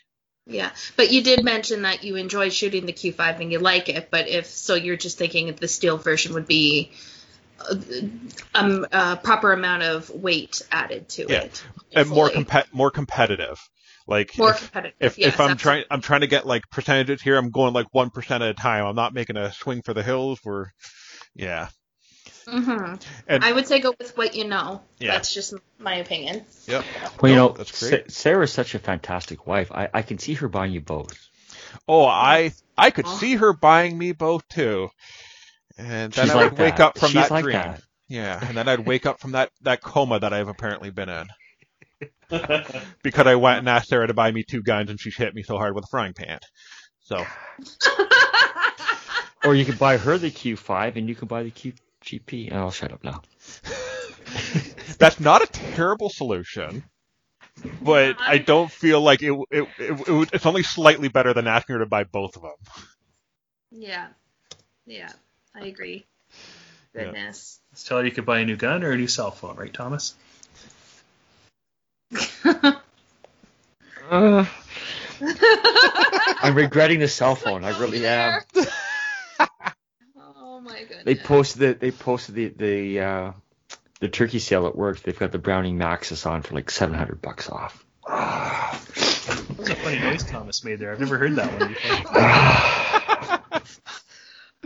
Yeah, but you did mention that you enjoy shooting the Q5 and you like it. But if so, you're just thinking if the steel version would be a, um, a proper amount of weight added to Yeah, it, and more fully. compet more competitive. Like more if, competitive. if yes, if I'm absolutely. trying I'm trying to get like percentages here, I'm going like one percent at a time. I'm not making a swing for the hills. Where, yeah, Mm-hmm. and I would say go with what you know. Yeah. That's just my opinion. yep. Well, you know, that's great. Sa- Sarah's such a fantastic wife. I, I can see her buying you both. Oh, I I could Aw. see her buying me both too, and then She's I would like wake that. up from She's that like dream. that. Yeah, and then I'd wake up from that that coma that I've apparently been in (laughs) because I went and asked Sarah to buy me two guns, and she hit me so hard with a frying pan. So (laughs) Or you could buy her the Q5 and you can buy the QGP. Oh, I'll shut up now. (laughs) that's not a terrible solution. But I don't feel like it. It, it, it would, it's only slightly better than asking her to buy both of them. yeah, yeah, I agree. Yeah. Goodness. Let's tell her you could buy a new gun or a new cell phone, right, Thomas? Uh, (laughs) I'm regretting the cell phone. I really am. (laughs) oh my goodness. They posted the, they posted the the uh, the turkey sale at work. They've got the Browning Maxus on for like 700 bucks off. That was a funny noise Thomas made there. I've never heard that one before.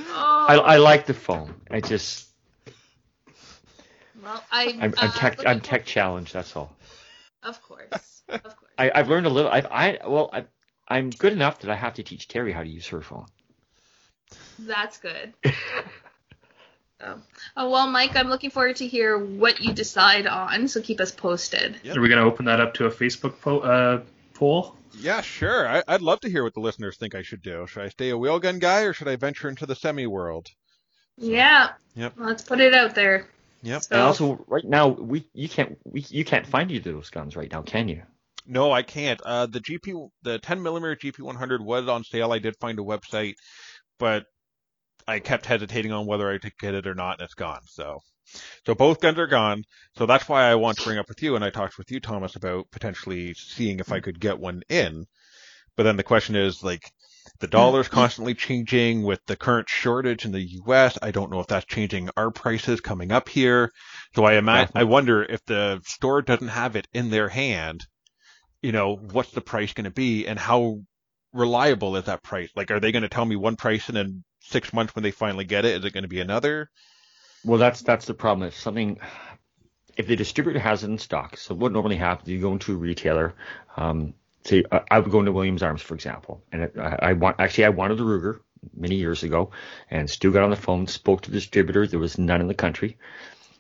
Oh. (sighs) I, I like the phone. I just Well, I, I'm, I'm uh, tech looking I'm for- tech challenged. That's all. Of course, (laughs) of course. I, I've learned a little. I I well I I'm good enough that I have to teach Terry how to use her phone. That's good. (laughs) Oh. oh well, Mike, I'm looking forward to hear what you decide on. So keep us posted. Yep. Are we going to open that up to a Facebook po- uh, poll? Yeah, sure. I, I'd love to hear what the listeners think I should do. Should I stay a wheel gun guy or should I venture into the semi world? Yeah. Yep. Let's put it out there. Yep. So, And also, right now we you can't we you can't find either of those guns right now, can you? No, I can't. Uh, the GP, the 10 millimeter GP100 was on sale. I did find a website, but I kept hesitating on whether I could get it or not, and it's gone. So, so both guns are gone. So that's why I want to bring up with you, and I talked with you, Thomas, about potentially seeing if I could get one in. But then the question is like, the dollar's constantly changing with the current shortage in the U.S. I don't know if that's changing our prices coming up here. So I imagine, I wonder if the store doesn't have it in their hand, you know, what's the price going to be and how reliable is that price? Like, are they going to tell me one price and then six months when they finally get it, is it going to be another? Well, that's that's the problem. If something, if the distributor has it in stock, so what normally happens, you go into a retailer. Um, say I, uh, I would go into Williams Arms, for example, and I, I want actually I wanted a Ruger many years ago, and Stu got on the phone, spoke to the distributor. There was none in the country.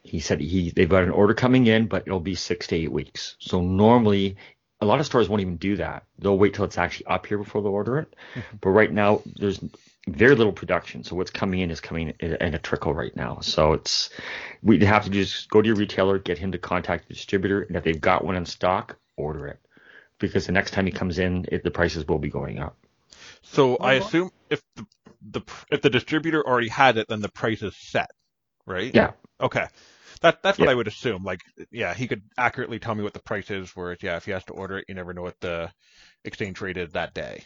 He said he they've got an order coming in, but it'll be six to eight weeks. So normally. A lot of stores won't even do that. They'll wait till it's actually up here before they'll order it. Mm-hmm. But right now, there's very little production. So what's coming in is coming in, in a trickle right now. So it's we'd have to just go to your retailer, get him to contact the distributor, and if they've got one in stock, order it. Because the next time he comes in, it, the prices will be going up. So I assume if the, the if the distributor already had it, then the price is set, right? Yeah. Okay. That that's what Yeah. I would assume. Like, yeah, he could accurately tell me what the price is. Whereas, yeah, if he has to order it, you never know what the exchange rate is that day.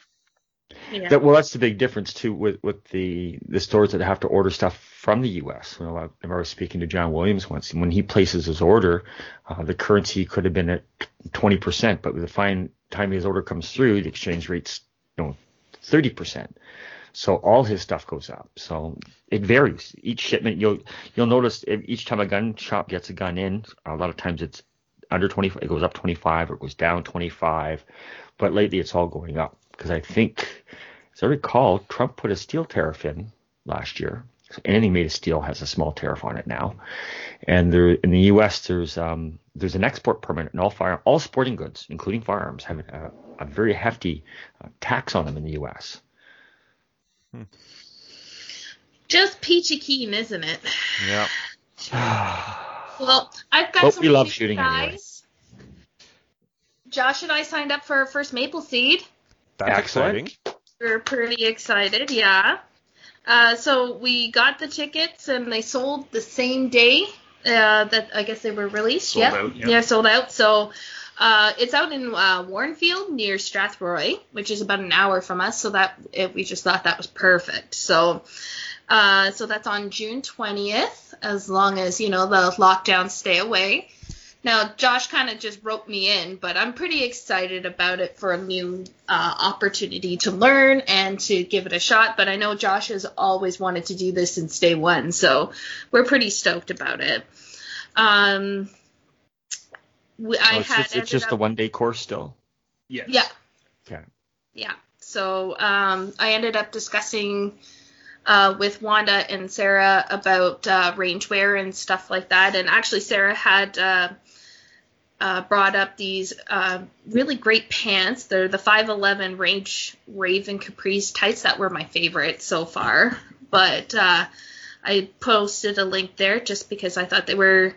Yeah. That, well, that's the big difference too with with the the stores that have to order stuff from the U.S. You know, I remember speaking to John Williams once. When he places his order, uh, the currency could have been at 20%, but by the fine time his order comes through, the exchange rate's you know 30%. So all his stuff goes up. So it varies. Each shipment, you'll you'll notice each time a gun shop gets a gun in, a lot of times it's under 25, it goes up 25 or it goes down 25. But lately it's all going up because I think, as I recall, Trump put a steel tariff in last year. So anything made of steel has a small tariff on it now. And there in the U.S. there's um there's an export permit and all fire all sporting goods, including firearms, have a, a very hefty uh, tax on them in the U.S. Just peachy keen, isn't it? Yeah. (sighs) Well, I've got But some we love shooting guys. anyway. Josh and I signed up for our first Mapleseed. That's Excellent. exciting. We're pretty excited, yeah. Uh, so we got the tickets and they sold the same day uh, that I guess they were released. Sold yeah, out, yeah. sold out. So uh, it's out in uh, Warrenfield near Strathroy, which is about an hour from us. So that it, we just thought that was perfect. So. Uh, so that's on June 20th, as long as, you know, the lockdowns stay away. Now, Josh kind of just roped me in, but I'm pretty excited about it for a new uh, opportunity to learn and to give it a shot. But I know Josh has always wanted to do this since day one, so we're pretty stoked about it. Um, we, I Oh, it's had just, it's just up- a one day course still. Yes. yeah. Okay. Yeah. So um, I ended up discussing uh, with Wanda and Sarah about uh, rangewear and stuff like that. And actually, Sarah had uh, uh, brought up these uh, really great pants. They're the 511 Range Raven Caprice tights that were my favorite so far. But uh, I posted a link there just because I thought they were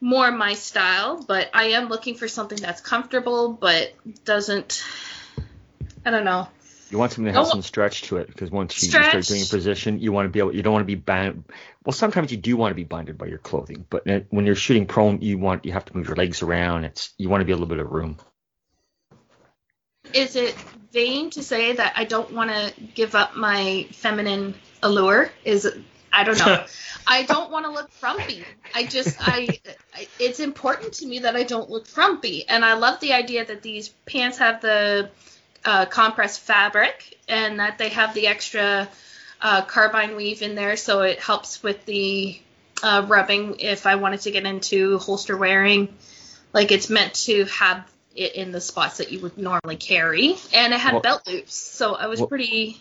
more my style. But I am looking for something that's comfortable but doesn't. I don't know. You want something that oh, has No. some stretch to it because once you, you start doing a position, you want to be able. You don't want to be bound. Well, sometimes you do want to be binded by your clothing, but when you're shooting prone, you want you have to move your legs around. It's you want to be a little bit of room. is it vain to say that I don't want to give up my feminine allure? Is I don't know. (laughs) I don't want to look frumpy. I just I, I it's important to me that I don't look frumpy, and I love the idea that these pants have the uh, compressed fabric and that they have the extra uh, carbine weave in there, so it helps with the uh, rubbing if I wanted to get into holster wearing. Like it's meant to have it in the spots that you would normally carry, and it had Well- belt loops, so I was Well- pretty.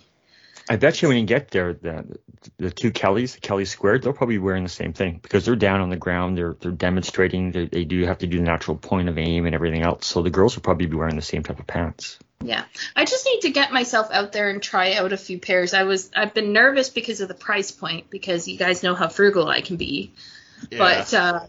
I bet you when you get there, the the two Kellys, the Kelly squared, they'll probably be wearing the same thing because they're down on the ground. They're they're demonstrating. They, they do have to do the natural point of aim and everything else. So the girls will probably be wearing the same type of pants. Yeah, I just need to get myself out there and try out a few pairs. I was I've been nervous because of the price point because you guys know how frugal I can be. But uh,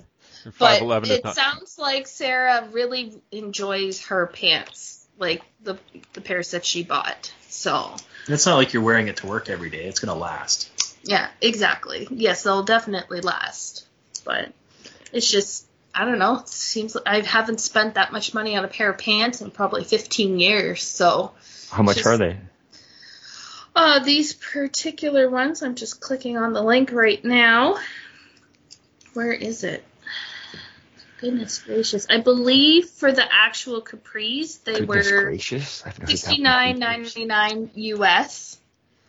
but eleven it is not. sounds like Sarah really enjoys her pants, like the the pairs that she bought. So It's not like you're wearing it to work every day. It's gonna last. yeah, exactly. Yes, they'll definitely last. But it's just I don't know. It seems like I haven't spent that much money on a pair of pants in probably 15 years. So How much Just- are they? Uh, these particular ones, I'm just clicking on the link right now. Where is it? Goodness gracious. I believe for the actual capris, they Goodness were gracious! Sixty nine ninety nine US.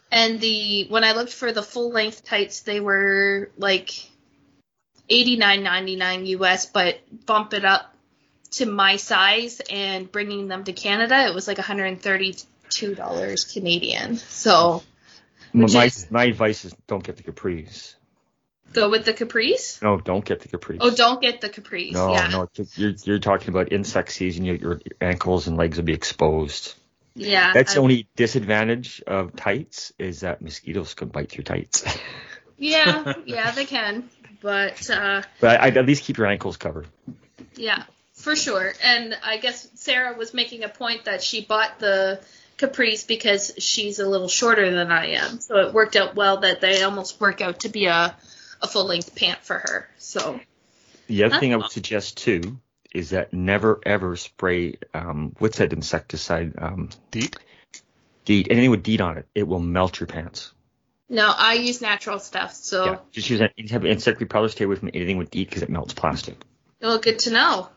And the when I looked for the full length tights, they were like eighty nine ninety nine US, but bump it up to my size and bringing them to Canada, it was like one hundred and thirty two dollars Canadian. So My my, is- my advice is don't get the capris. go with the capris. No, don't get the capris. Oh, don't get the capris. No, yeah. no, you're you're talking about insect season. Your, your ankles and legs will be exposed. Yeah. That's the only disadvantage of tights is that mosquitoes can bite through tights. Yeah, (laughs) yeah, they can. But uh but I'd at least keep your ankles covered. Yeah, for sure. And I guess Sarah was making a point that she bought the capris because she's a little shorter than I am. So it worked out well that they almost work out to be a, a full length pant for her. So The other Huh? thing I would suggest too is that never ever spray um, what's that insecticide? Um, Deet? DEET. Anything with DEET on it, it will melt your pants. No, I use natural stuff. So Yeah, just use any type of insect repeller. Stay away from anything with DEET because it melts plastic. well, good to know.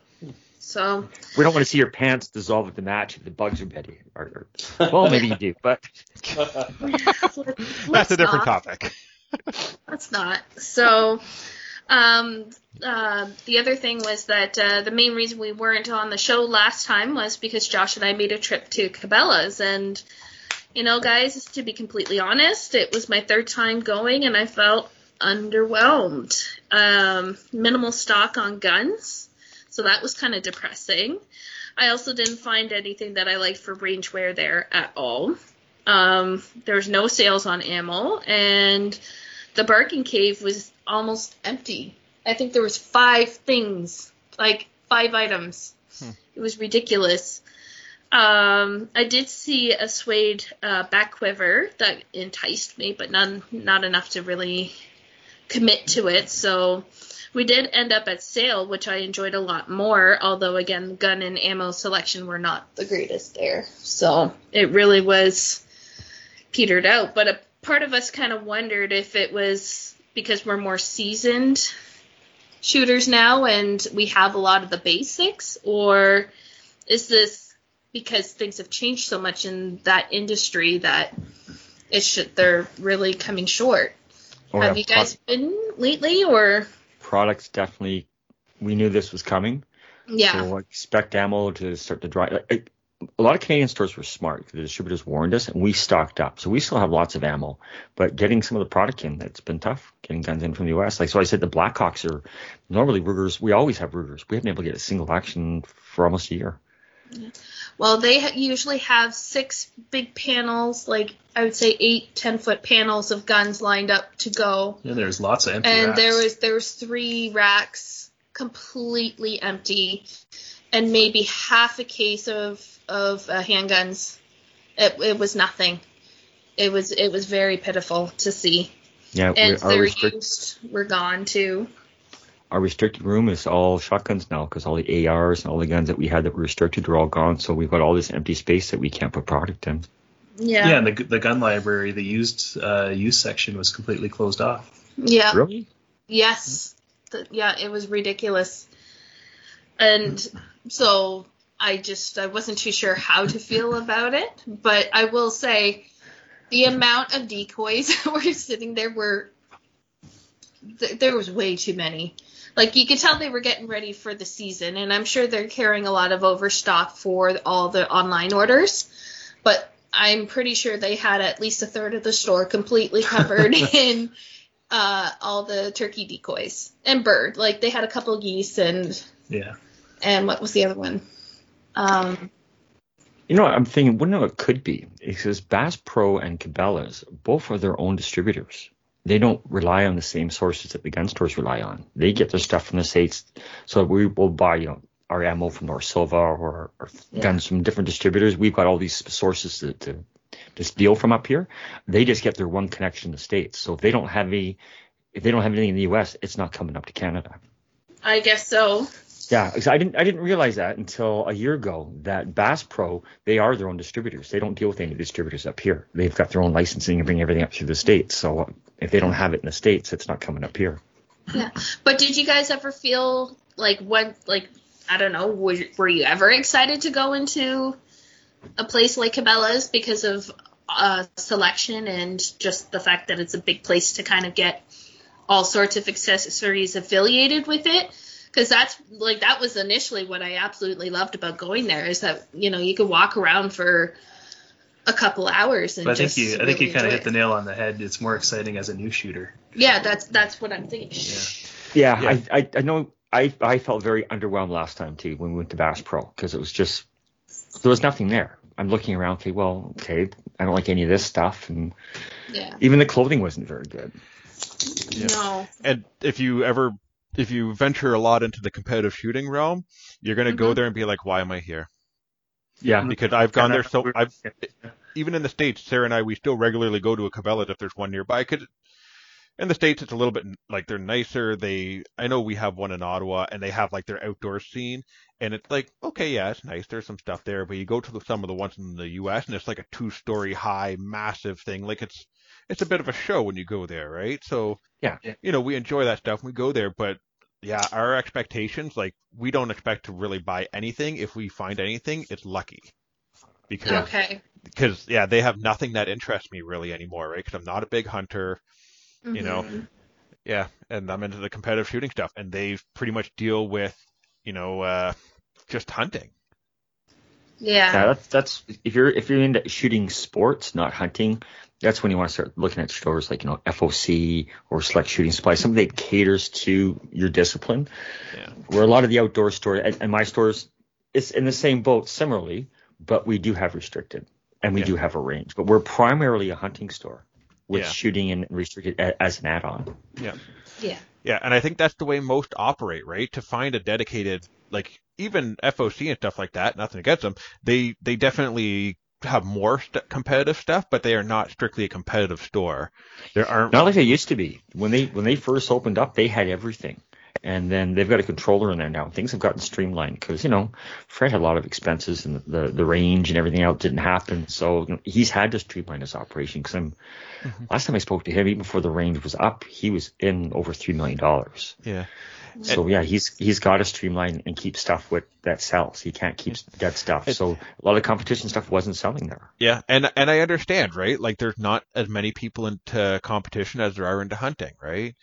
So We don't want to see your pants dissolve at the match if the bugs are ready. Or, or, well, maybe you do, but (laughs) That's a different topic. Let's not. So, um, uh, the other thing was that uh, the main reason we weren't on the show last time was because Josh and I made a trip to Cabela's, and you know, guys, to be completely honest, it was my third time going, and I felt underwhelmed. Um, minimal stock on guns, so that was kind of depressing. I also didn't find anything that I liked for range wear there at all. Um, there was no sales on ammo, and the bargain cave was almost empty. I think there was five things, like five items. It was ridiculous. Um, I did see a suede uh, back quiver that enticed me, but none, not enough to really commit to it. So we did end up at Sail, which I enjoyed a lot more. Although again, gun and ammo selection were not the greatest there. So it really was petered out. But a part of us kind of wondered if it was because we're more seasoned shooters now and we have a lot of the basics, or is this because things have changed so much in that industry that it should they're really coming short? Oh, or have you pro- guys been lately, or products definitely. We knew this was coming. yeah? So expect ammo to start to dry. like, A lot of Canadian stores were smart. The distributors warned us, and we stocked up. So we still have lots of ammo, but getting some of the product in, it's been tough. Getting guns in from the U.S. Like so, I said the Blackhawks are normally Rugers. We always have Rugers. We haven't been able to get a single action for almost a year. Well, they ha- usually have six big panels, like I would say eight, ten foot panels of guns lined up to go. Yeah, there's lots of empty and racks. there was there was three racks completely empty, and maybe half a case of of uh, handguns. It, it was nothing. It was it was very pitiful to see, Yeah, and we, our, their restrict, used were gone too. Our restricted room is all shotguns now because all the ARs and all the guns that we had that were restricted are all gone. So we've got all this empty space that we can't put product in. Yeah, yeah, and the the gun library, the used uh, used section was completely closed off. yeah. Really? Yes. The, yeah, it was ridiculous. And so I just I wasn't too sure how to feel about it, but I will say the amount of decoys (laughs) that were sitting there were th- there was way too many. Like you could tell they were getting ready for the season, and I'm sure they're carrying a lot of overstock for all the online orders. But I'm pretty sure they had at least a third of the store completely covered (laughs) in uh, all the turkey decoys and bird. Like they had a couple geese and Yeah. and what was the other one? Um, You know, what I'm thinking, no, it could be because Bass Pro and Cabela's both are their own distributors. They don't rely on the same sources that the gun stores rely on. They get their stuff from the states, so we will buy you know our ammo from North Sylva or, or Yeah. guns from different distributors. We've got all these sources to, to to steal from up here. They just get their one connection in the states. So if they don't have any, if they don't have anything in the U.S., it's not coming up to Canada. I guess so. Yeah, I didn't I didn't realize that until a year ago that Bass Pro they are their own distributors. They don't deal with any distributors up here. They've got their own licensing and bring everything up through the states. So if they don't have it in the states, it's not coming up here. Yeah. But did you guys ever feel like when like I don't know, were, were you ever excited to go into a place like Cabela's because of uh, selection and just the fact that it's a big place to kind of get all sorts of accessories affiliated with it? Because that's like that was initially what I absolutely loved about going there is that you know you could walk around for a couple hours and But I think just you I think you kind of enjoy hit the nail on the head. It's more exciting as a new shooter. yeah that's that's what I'm thinking. Yeah, Yeah. I, I I know I I felt very underwhelmed last time too when we went to Bass Pro because it was just there was nothing there. I'm looking around. Okay, well, okay, I don't like any of this stuff, and Yeah. even the clothing wasn't very good. Yeah. No. And if you ever, if you venture a lot into the competitive shooting realm, you're going to go Mhm. there and be like, why am I here? Yeah, Because I've gone there so, I've, even in the States, Sarah and I, we still regularly go to a Cabela's if there's one nearby. Cause in the States, it's a little bit like they're nicer. They, I know we have one in Ottawa and they have like their outdoor scene and it's like, okay, yeah, it's nice. There's some stuff there, but you go to the, some of the ones in the U.S. and it's like a two story high, massive thing. Like it's, it's a bit of a show when you go there, right? So, Yeah. you know, we enjoy that stuff. We go there, but yeah, our expectations, like we don't expect to really buy anything. If we find anything, it's lucky. Because Okay. because yeah, they have nothing that interests me really anymore, right? Because I'm not a big hunter, you know. Mhm. Yeah, and I'm into the competitive shooting stuff, and they pretty much deal with, you know, uh, just hunting. Yeah. Yeah, that's that's if you're if you're into shooting sports, not hunting, that's when you want to start looking at stores like you know FOC or Select Shooting Supply, something that caters to your discipline. Yeah. Where a lot of the outdoor stores and, and my stores, it's in the same boat similarly, but we do have restricted and we Yeah. do have a range, but we're primarily a hunting store with Yeah. shooting and restricted a, as an add-on. Yeah. Yeah. Yeah, and I think that's the way most operate, right? To find a dedicated, like even FOC and stuff like that. Nothing against them. They they definitely have more st- competitive stuff, but they are not strictly a competitive store. There aren't. Not like they used to be. When they when they first opened up, they had everything, and then they've got a controller in there now. Things have gotten streamlined because you know Fred had a lot of expenses and the the range and everything else didn't happen, so he's had to streamline his operation. Because I'm mm-hmm. last time I spoke to him, even before the range was up, he was in over three million dollars. Yeah. So yeah, he's he's got to streamline and keep stuff with that sells. He can't keep dead stuff. It- So a lot of competition stuff wasn't selling there. Yeah, and and I understand, right? Like there's not as many people into competition as there are into hunting, right?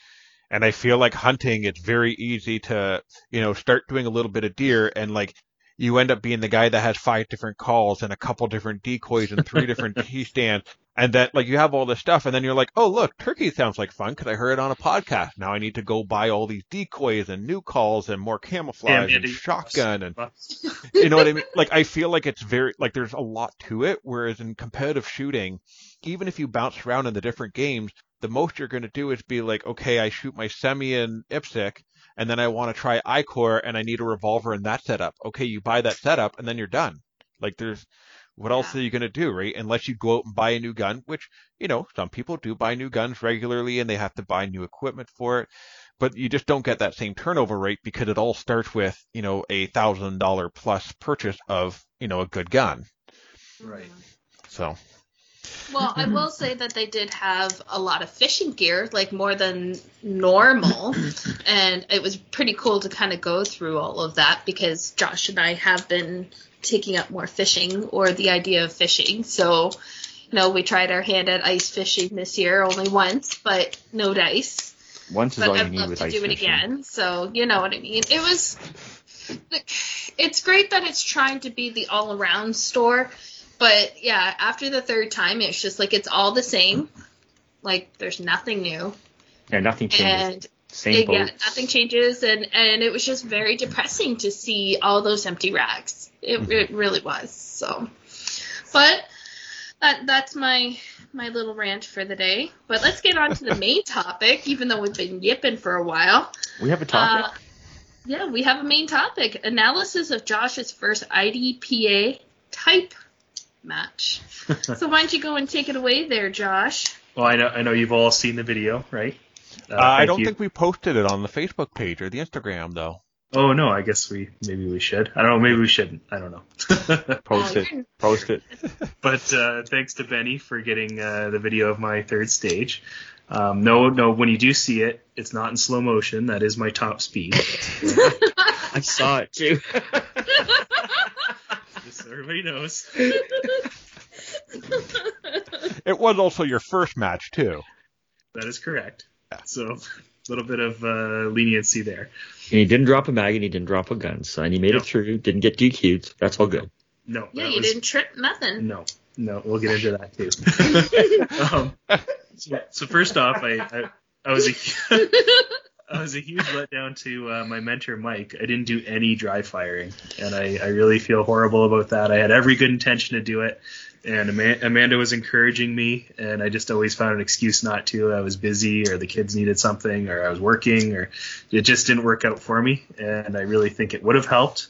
And I feel like hunting, it's very easy to, you know, start doing a little bit of deer and like you end up being the guy that has five different calls and a couple different decoys and three different (laughs) key stands. And that like you have all this stuff and then you're like, oh look, turkey sounds like fun because I heard it on a podcast. Now I need to go buy all these decoys and new calls and more camouflage and Andy. shotgun and you know what I mean? (laughs) Like I feel like it's very like there's a lot to it. Whereas in competitive shooting, even if you bounce around in the different games, the most you're going to do is be like, okay, I shoot my semi in IPSC, and then I want to try ICORE, and I need a revolver in that setup. Okay, you buy that setup, and then you're done. Like there's what else are you going to do, right? Unless you go out and buy a new gun, which you know some people do buy new guns regularly, and they have to buy new equipment for it but you just don't get that same turnover rate because it all starts with, you know, a thousand dollar plus purchase of, you know, a good gun. Right. So Well, I mm-hmm. will say that they did have a lot of fishing gear, like more than normal. (clears throat) and it was pretty cool to kind of go through all of that because Josh and I have been taking up more fishing or the idea of fishing. So, you know, we tried our hand at ice fishing this year only once, but no dice. Once is but all you I'd need love to ice do it fishing. again. So you know what I mean. It was. It's great that it's trying to be the all-around store, but yeah, after the third time, it's just like it's all the same. Like there's nothing new, Yeah, nothing changes. and Same it- yeah, nothing changes, and and it was just very depressing to see all those empty racks. It, Mm-hmm. it really was. So, but that that's my my little rant for the day. But let's get on to the main (laughs) topic, even though we've been yipping for a while. We have a topic. Uh, yeah, we have a main topic: analysis of Josh's first IDPA type match. (laughs) so why don't you go and take it away there, Josh? Well, I know I know you've all seen the video, right? Uh, Uh, I don't you. think we posted it on the Facebook page or the Instagram though. Oh no, I guess we maybe we should. I don't know. Maybe we shouldn't. I don't know. Post oh, it. Post it. (laughs) but uh, thanks to Benny for getting uh, the video of my third stage. Um, no, no. When you do see it, it's not in slow motion. That is my top speed. (laughs) I saw it too. Just so everybody knows. It was also your first match too. That is correct. So a little bit of uh, leniency there. And he didn't drop a mag and he didn't drop a gun. So and he made No. it through. Didn't get DQ'd. That's all good. No, yeah, you was- didn't trip nothing. No, no, we'll get into that too. (laughs) um, so, so first off, I, I, I was a (laughs) (laughs) I was a huge letdown to uh, my mentor Mike. I didn't do any dry firing, and I, I really feel horrible about that. I had every good intention to do it, and Ama- Amanda was encouraging me, and I just always found an excuse not to. I was busy, or the kids needed something, or I was working, or it just didn't work out for me. And I really think it would have helped.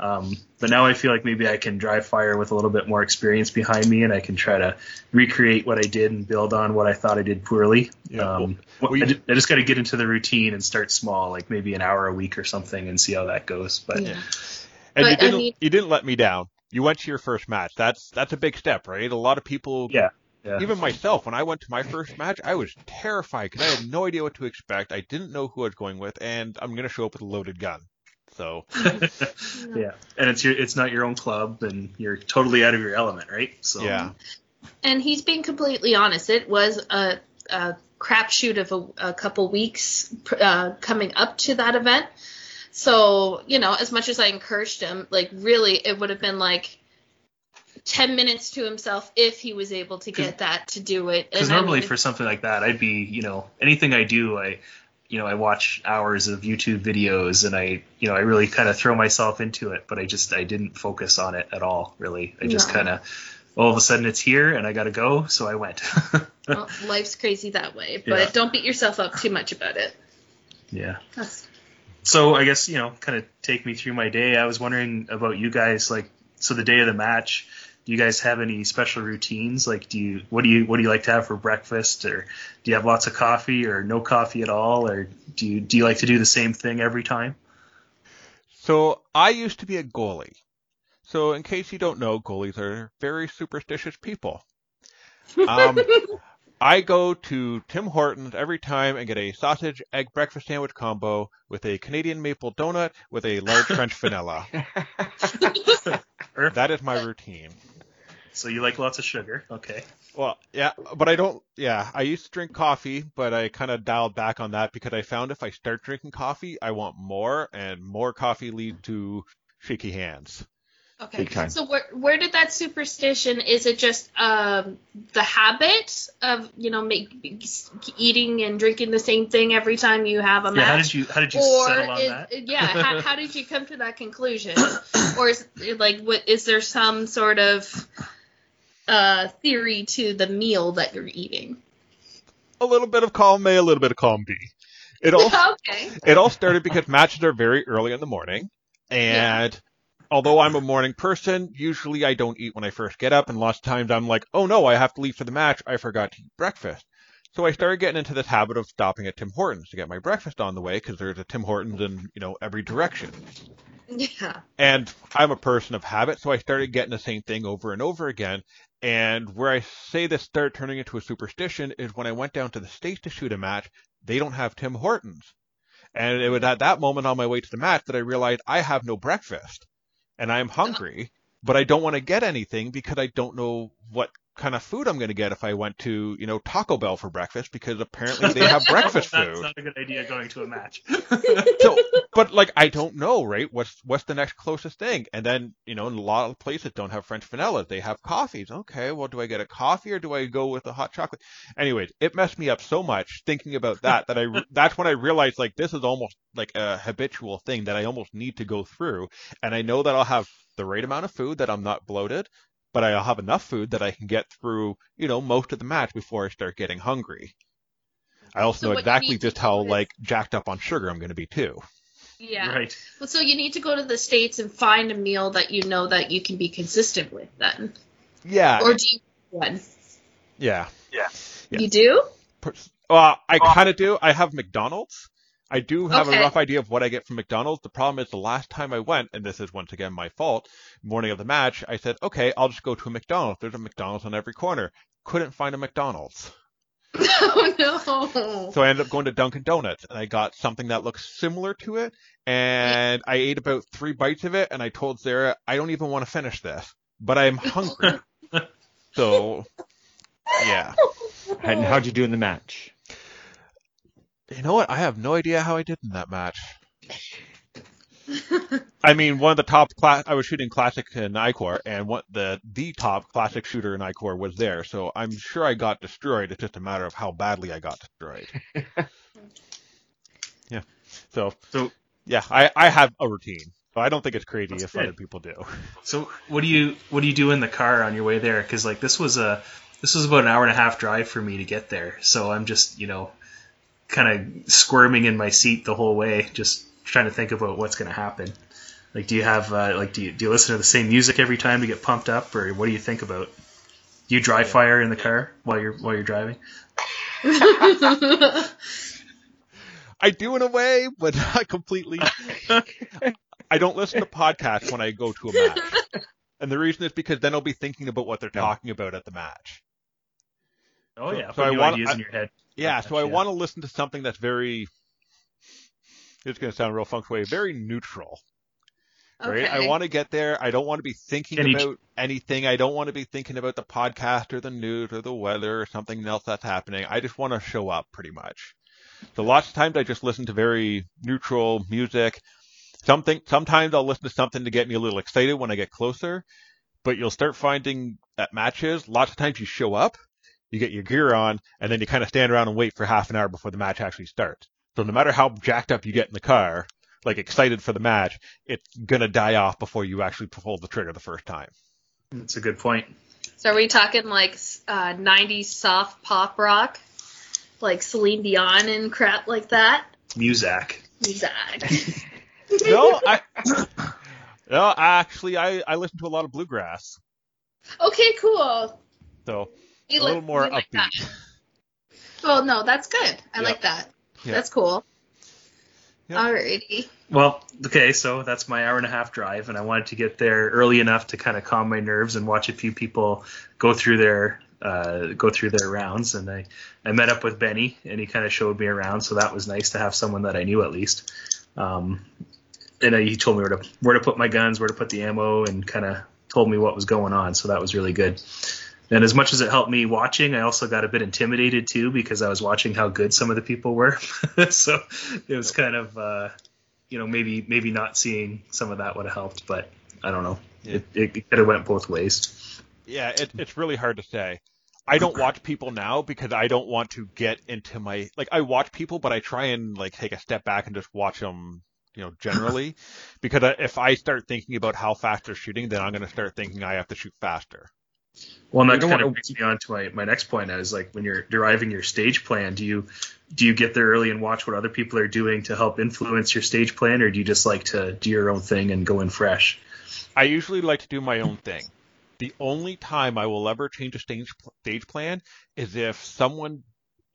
Um, but now I feel like maybe I can dry fire with a little bit more experience behind me, and I can try to recreate what I did and build on what I thought I did poorly. Yeah, um, well, we- I, ju- I just got to get into the routine and start small, like maybe an hour a week or something, and see how that goes. But Yeah. And But, you didn't mean- you didn't let me down. You went to your first match. That's that's a big step, right? A lot of people yeah, yeah. even myself, when I went to my first match, I was terrified because I had no idea what to expect. I didn't know who I was going with, and I'm going to show up with a loaded gun. So, (laughs) yeah, and it's your it's not your own club, and you're totally out of your element, right? So yeah. And he's being completely honest. It was a, a crapshoot of a, a couple weeks uh, coming up to that event. So, you know, as much as I encouraged him, like, really, it would have been like 10 minutes to himself if he was able to get that to do it. Because And I normally mean, for something like that, I'd be, you know, anything I do, I, you know, I watch hours of YouTube videos and I, you know, I really kind of throw myself into it, but I just, I didn't focus on it at all, really. I just No. kind of, all of a sudden it's here and I got to go, so I went. (laughs) well, life's crazy that way. But Yeah. don't beat yourself up too much about it. yeah. That's, So I guess, you know, kind of take me through my day. I was wondering about you guys, like, so the day of the match, do you guys have any special routines? Like, do you, what do you, what do you like to have for breakfast or do you have lots of coffee or no coffee at all? Or do you, do you like to do the same thing every time? So I used to be a goalie. So in case you don't know, goalies are very superstitious people. Um, (laughs) I go to Tim Hortons every time and get a sausage egg breakfast sandwich combo with a Canadian maple donut with a large French vanilla. (laughs) That is my routine. So you like lots of sugar. Okay. Well, yeah, but I don't. Yeah, I used to drink coffee, but I kind of dialed back on that because I found if I start drinking coffee, I want more, and more coffee leads to shaky hands. okay. So where where did that superstition? Is it just um, the habit of you know make, eating and drinking the same thing every time you have a Yeah. match? How did you, how did you or settle on is, that? yeah, how, (laughs) how did you come to that conclusion? or is like what is there some sort of uh, theory to the meal that you're eating? A little bit of column A, a little bit of column B. It all (laughs) okay. it all started because matches are very early in the morning, and although I'm a morning person, usually I don't eat when I first get up, and lots of times I'm like, oh no, I have to leave for the match. I forgot to eat breakfast. So I started getting into this habit of stopping at Tim Hortons to get my breakfast on the way because there's a Tim Hortons in you know every direction. Yeah. And I'm a person of habit, so I started getting the same thing over and over again. And where I say this started turning into a superstition is when I went down to the States to shoot a match, they don't have Tim Hortons. And it was at that moment on my way to the match that I realized I have no breakfast. And I'm uh-huh. hungry, but I don't want to get anything because I don't know what kind of food I'm going to get if I went to, you know, Taco Bell for breakfast because apparently they have (laughs) breakfast food. That's not a good idea going to a match. So, (laughs) but like I don't know, right? What's what's the next closest thing? And then, you know, in a lot of places don't have French vanilla. They have coffees. Okay, well, do I get a coffee or do I go with a hot chocolate? Anyways, it messed me up so much thinking about that that I (laughs) that's when I realized like this is almost like a habitual thing that I almost need to go through. And I know that I'll have the right amount of food that I'm not bloated, but I'll have enough food that I can get through, you know, most of the match before I start getting hungry. I also So know exactly just how like jacked up on sugar I'm going to be too. Yeah. Right. Well, so you need to go to the states and find a meal that you know that you can be consistent with then, Yeah, or do you one? yeah. Yeah. You do? Per- Uh, I kind of do. I have McDonald's. I do have Okay. a rough idea of what I get from McDonald's. The problem is the last time I went, and this is once again my fault, morning of the match, I said, okay, I'll just go to a McDonald's. There's a McDonald's on every corner. Couldn't find a McDonald's. oh (laughs) no. So I ended up going to Dunkin' Donuts and I got something that looks similar to it. And I ate about three bites of it and I told Sarah, I don't even want to finish this, but I'm hungry. (laughs) so, yeah. And how'd you do in the match? You know what? I have no idea how I did in that match. (laughs) I mean, one of the top class, I was shooting classic in ICORE, and what the the top classic shooter in ICORE was there. So I'm sure I got destroyed. It's just a matter of how badly I got destroyed. (laughs) yeah. So So yeah, I I have a routine. So I don't think it's crazy That's if good. other people do. So what do you what do you do in the car on your way there? Because like this was a this was about an hour and a half drive for me to get there. So I'm just you know kind of squirming in my seat the whole way, just trying to think about what's going to happen. Like, do you have uh, like do you do you listen to the same music every time to get pumped up, or what do you think about? Do you dry fire in the car while you're while you're driving? (laughs) I do in a way, but not completely. I don't listen to podcasts when I go to a match. And the reason is because then I'll be thinking about what they're talking about at the match. Oh So- yeah, so I want- ideas I- in your head. Yeah, so I yeah. want to listen to something that's very. It's going to sound real funk way, very neutral. Right? I want to get there. I don't want to be thinking Any- about anything. I don't want to be thinking about the podcast or the news or the weather or something else that's happening. I just want to show up pretty much. So lots of times I just listen to very neutral music. Something sometimes I'll listen to something to get me a little excited when I get closer. But you'll start finding at matches, lots of times you show up, you get your gear on, and then you kind of stand around and wait for half an hour before the match actually starts. So no matter how jacked up you get in the car, like excited for the match, it's gonna die off before you actually pull the trigger the first time. That's a good point. So are we talking like uh, 90s soft pop rock, like Celine Dion and crap like that? Muzak. Exactly. (laughs) No, I, no, actually, I I listen to a lot of bluegrass, okay, cool. so You a little more you like upbeat. that. (laughs) Well, no, that's good. I Yeah. like that. Yeah. That's cool. Yeah. Alrighty. Well, okay, so that's my hour and a half drive, and I wanted to get there early enough to kind of calm my nerves and watch a few people go through their uh, go through their rounds. And I, I met up with Benny, and he kind of showed me around, so that was nice to have someone that I knew at least. Um, and uh, he told me where to where to put my guns, where to put the ammo, and kind of told me what was going on. So that was really good. And as much as it helped me watching, I also got a bit intimidated too because I was watching how good some of the people were. (laughs) so it was kind of, uh, you know, maybe maybe not seeing some of that would have helped, but I don't know. Yeah. It, it, it could have went both ways. Yeah, it, it's really hard to say. I don't watch people now because I don't want to get into my like I watch people, but I try and like take a step back and just watch them, you know, generally, (laughs) because if I start thinking about how fast they're shooting, then I'm going to start thinking I have to shoot faster. Well, and that kind of brings me on to my, my next point. is like, when you're deriving your stage plan, do you do you get there early and watch what other people are doing to help influence your stage plan, or do you just like to do your own thing and go in fresh? I usually like to do my own thing. The only time I will ever change a stage stage plan is if someone,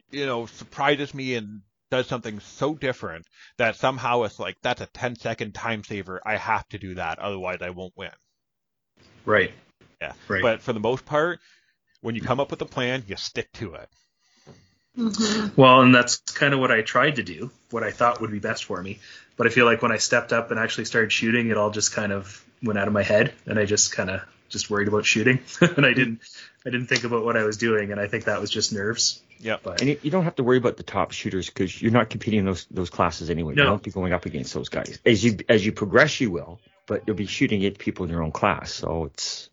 you know, surprises me and does something so different that somehow it's like that's a 10 second time saver. I have to do that, otherwise I won't win. Right. Yeah. Right. But for the most part, when you come up with a plan, you stick to it. Mm-hmm. Well, and that's kind of what I tried to do, what I thought would be best for me. But I feel like when I stepped up and actually started shooting, it all just kind of went out of my head, and I just kind of just worried about shooting, (laughs) and I didn't I didn't think about what I was doing, and I think that was just nerves. Yep. But And you, you don't have to worry about the top shooters because you're not competing in those those classes anyway. No. You don't be going up against those guys. As you as you progress, you will, but you'll be shooting at people in your own class. So it's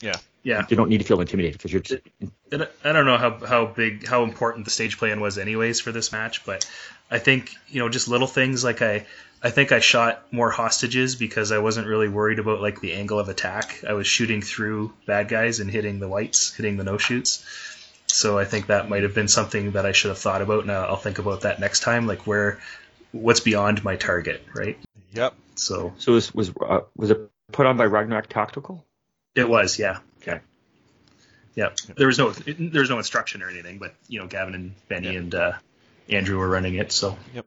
yeah, Yeah. you don't need to feel intimidated because you're. And I- I don't know how how big how important the stage plan was anyways for this match, but I think you know just little things like I I think I shot more hostages because I wasn't really worried about like the angle of attack. I was shooting through bad guys and hitting the whites, hitting the no shoots. So I think that might have been something that I should have thought about. Now I'll think about that next time, like where what's beyond my target, right? Yep. So So was was uh, was it put on by Ragnarok Tactical? It was, yeah. Okay. Yeah, there was no there was no instruction or anything, but you know Gavin and Benny and uh, Andrew were running it, so Yep.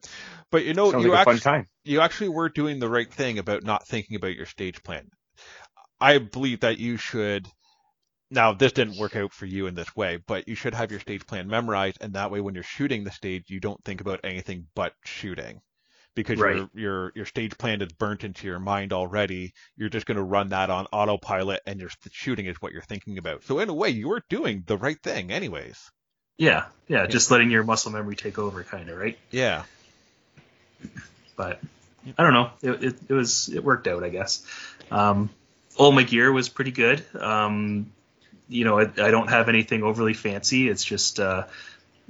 But you know, Sounds you like actually, time. you actually were doing the right thing about not thinking about your stage plan. I believe that you should. Now, this didn't work out for you in this way, but you should have your stage plan memorized, and that way, when you're shooting the stage, you don't think about anything but shooting, because your Right. your your stage plan is burnt into your mind already. You're just going to run that on autopilot, and your shooting is what you're thinking about. So, in a way, you were doing the right thing, anyways. yeah, yeah, just letting your muscle memory take over, kind of, right? Yeah. But I don't know, it, it, it was it worked out, I guess. Um, all my gear was pretty good. Um, you know, I, I don't have anything overly fancy. It's just uh,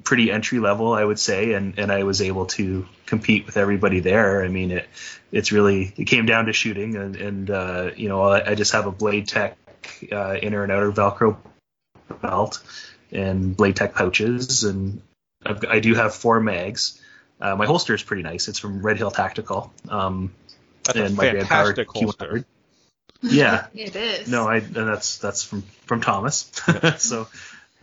pretty entry level, I would say, and and I was able to compete with everybody there. I mean, it it's really it came down to shooting, and and uh, you know, I, I just have a Blade Tech uh, inner and outer Velcro belt and Blade Tech pouches, and I've, I do have four mags. Uh, my holster is pretty nice. It's from Red Hill Tactical. Um, That's and a my Grand Power fantastic holster. Yeah, (laughs) It is. no, I and that's that's from from Thomas. (laughs) so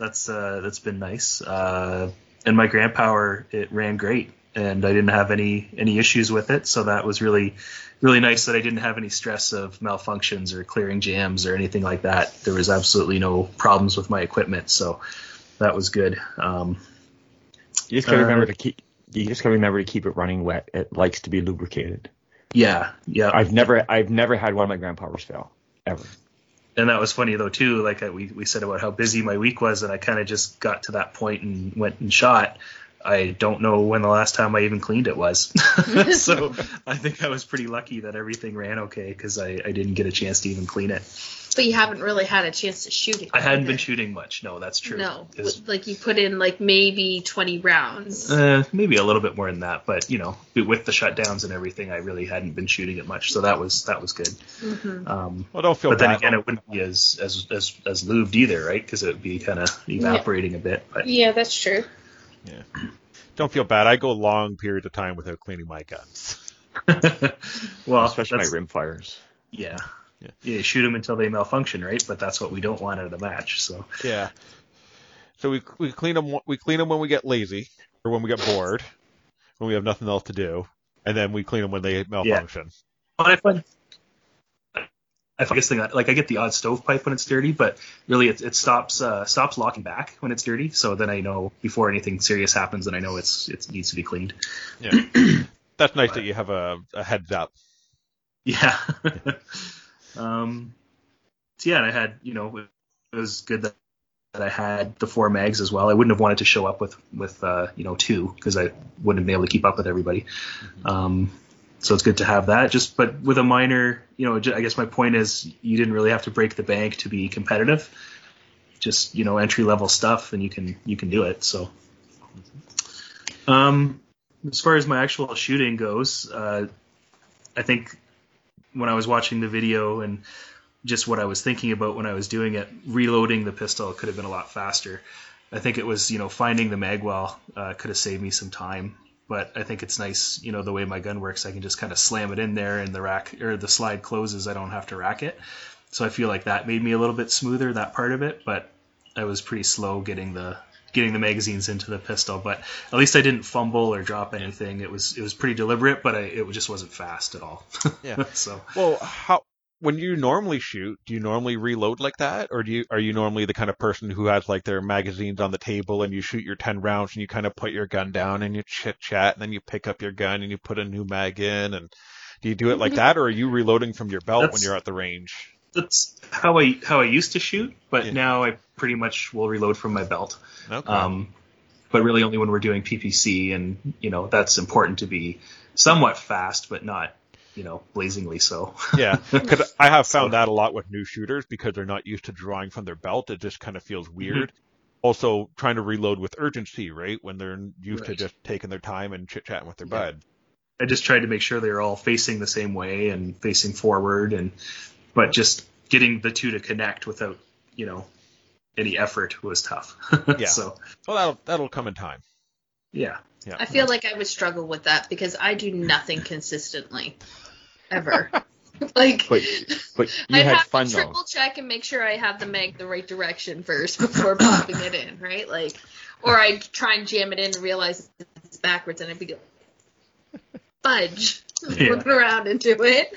that's uh, that's been nice. Uh, and my Grand Power it ran great, and I didn't have any any issues with it. So that was really really nice that I didn't have any stress of malfunctions or clearing jams or anything like that. There was absolutely no problems with my equipment, so that was good. Um, You just gotta Uh, remember to keep. You just gotta remember to keep it running wet. It likes to be lubricated. yeah, yeah. I've never I've never had one of my grand powers fail ever. And that was funny though too. Like uh, we we said about how busy my week was, and I kind of just got to that point and went and shot. I don't know when the last time I even cleaned it was. (laughs) (laughs) so I think I was pretty lucky that everything ran okay because I, I didn't get a chance to even clean it. But you haven't really had a chance to shoot it. I hadn't been shooting much. No, that's true. No, 'Cause, like you put in like maybe 20 rounds. uh, maybe a little bit more than that, but you know, with the shutdowns and everything, I really hadn't been shooting it much, so that was that was good. Mhm. Um, Well, don't feel but then again, it wouldn't be as as as, as lubed either, right? Because it would be kind of evaporating a bit. But Yeah, that's true. Don't feel bad. I go long periods of time without cleaning my guns. (laughs) well, especially my that's- rim fires. Yeah. Yeah. yeah. you shoot them until they malfunction, right? But that's what we don't want out of the match. So Yeah. So we we clean them we clean them when we get lazy or when we get bored, when we have nothing else to do, and then we clean them when they malfunction. but I find I guess thing like I get the odd stovepipe when it's dirty, but really it, it stops uh, stops locking back when it's dirty. So then I know before anything serious happens, then I know it's it needs to be cleaned. Yeah. (clears throat) That's nice that you have a, a heads up. Yeah. (laughs) um. So yeah, and I had you know it was good that. That I had the four mags as well. I wouldn't have wanted to show up with with uh, you know two because I wouldn't have been able to keep up with everybody. Um, so it's good to have that. Just but with a minor, you know, I guess my point is you didn't really have to break the bank to be competitive. Just you know entry level stuff, and you can you can do it. So, um, as far as my actual shooting goes, uh, I think when I was watching the video and just what I was thinking about when I was doing it, reloading the pistol could have been a lot faster. I think it was, you know, finding the magwell uh, could have saved me some time. But I think it's nice, you know, the way my gun works. I can just kind of slam it in there, and the rack or the slide closes. I don't have to rack it. So I feel like that made me a little bit smoother that part of it. But I was pretty slow getting the getting the magazines into the pistol. But at least I didn't fumble or drop anything. It was it was pretty deliberate, but I, it just wasn't fast at all. Yeah. (laughs) so Well, how when you normally shoot, do you normally reload like that, or do you are you normally the kind of person who has like their magazines on the table and you shoot your ten rounds and you kind of put your gun down and you chit chat and then you pick up your gun and you put a new mag in and Do you do it like that, or are you reloading from your belt when you're at the range? That's how I how I used to shoot, but Yeah. now I pretty much will reload from my belt. Okay. Um, but really only when we're doing PPC, and you know that's important to be somewhat fast, but not you know blazingly so. (laughs) Yeah, because I have found So- that a lot with new shooters because they're not used to drawing from their belt. It just kind of feels Mm-hmm. weird. Also, trying to reload with urgency, right? When they're used to just taking their time and chit chatting with their Yeah. bud. I just tried to make sure they were all facing the same way and facing forward, and but just getting the two to connect without you know any effort was tough. (laughs) Yeah. so Well, that'll that'll come in time. yeah. Yeah. I feel like I would struggle with that because I do nothing consistently, ever. (laughs) like, But but you I had have fun to though. triple check and make sure I have the mag the right direction first before popping it in, right? Like, or I try and jam it in and realize it's backwards, and I'd be like, fudge, Yeah. looking around into it.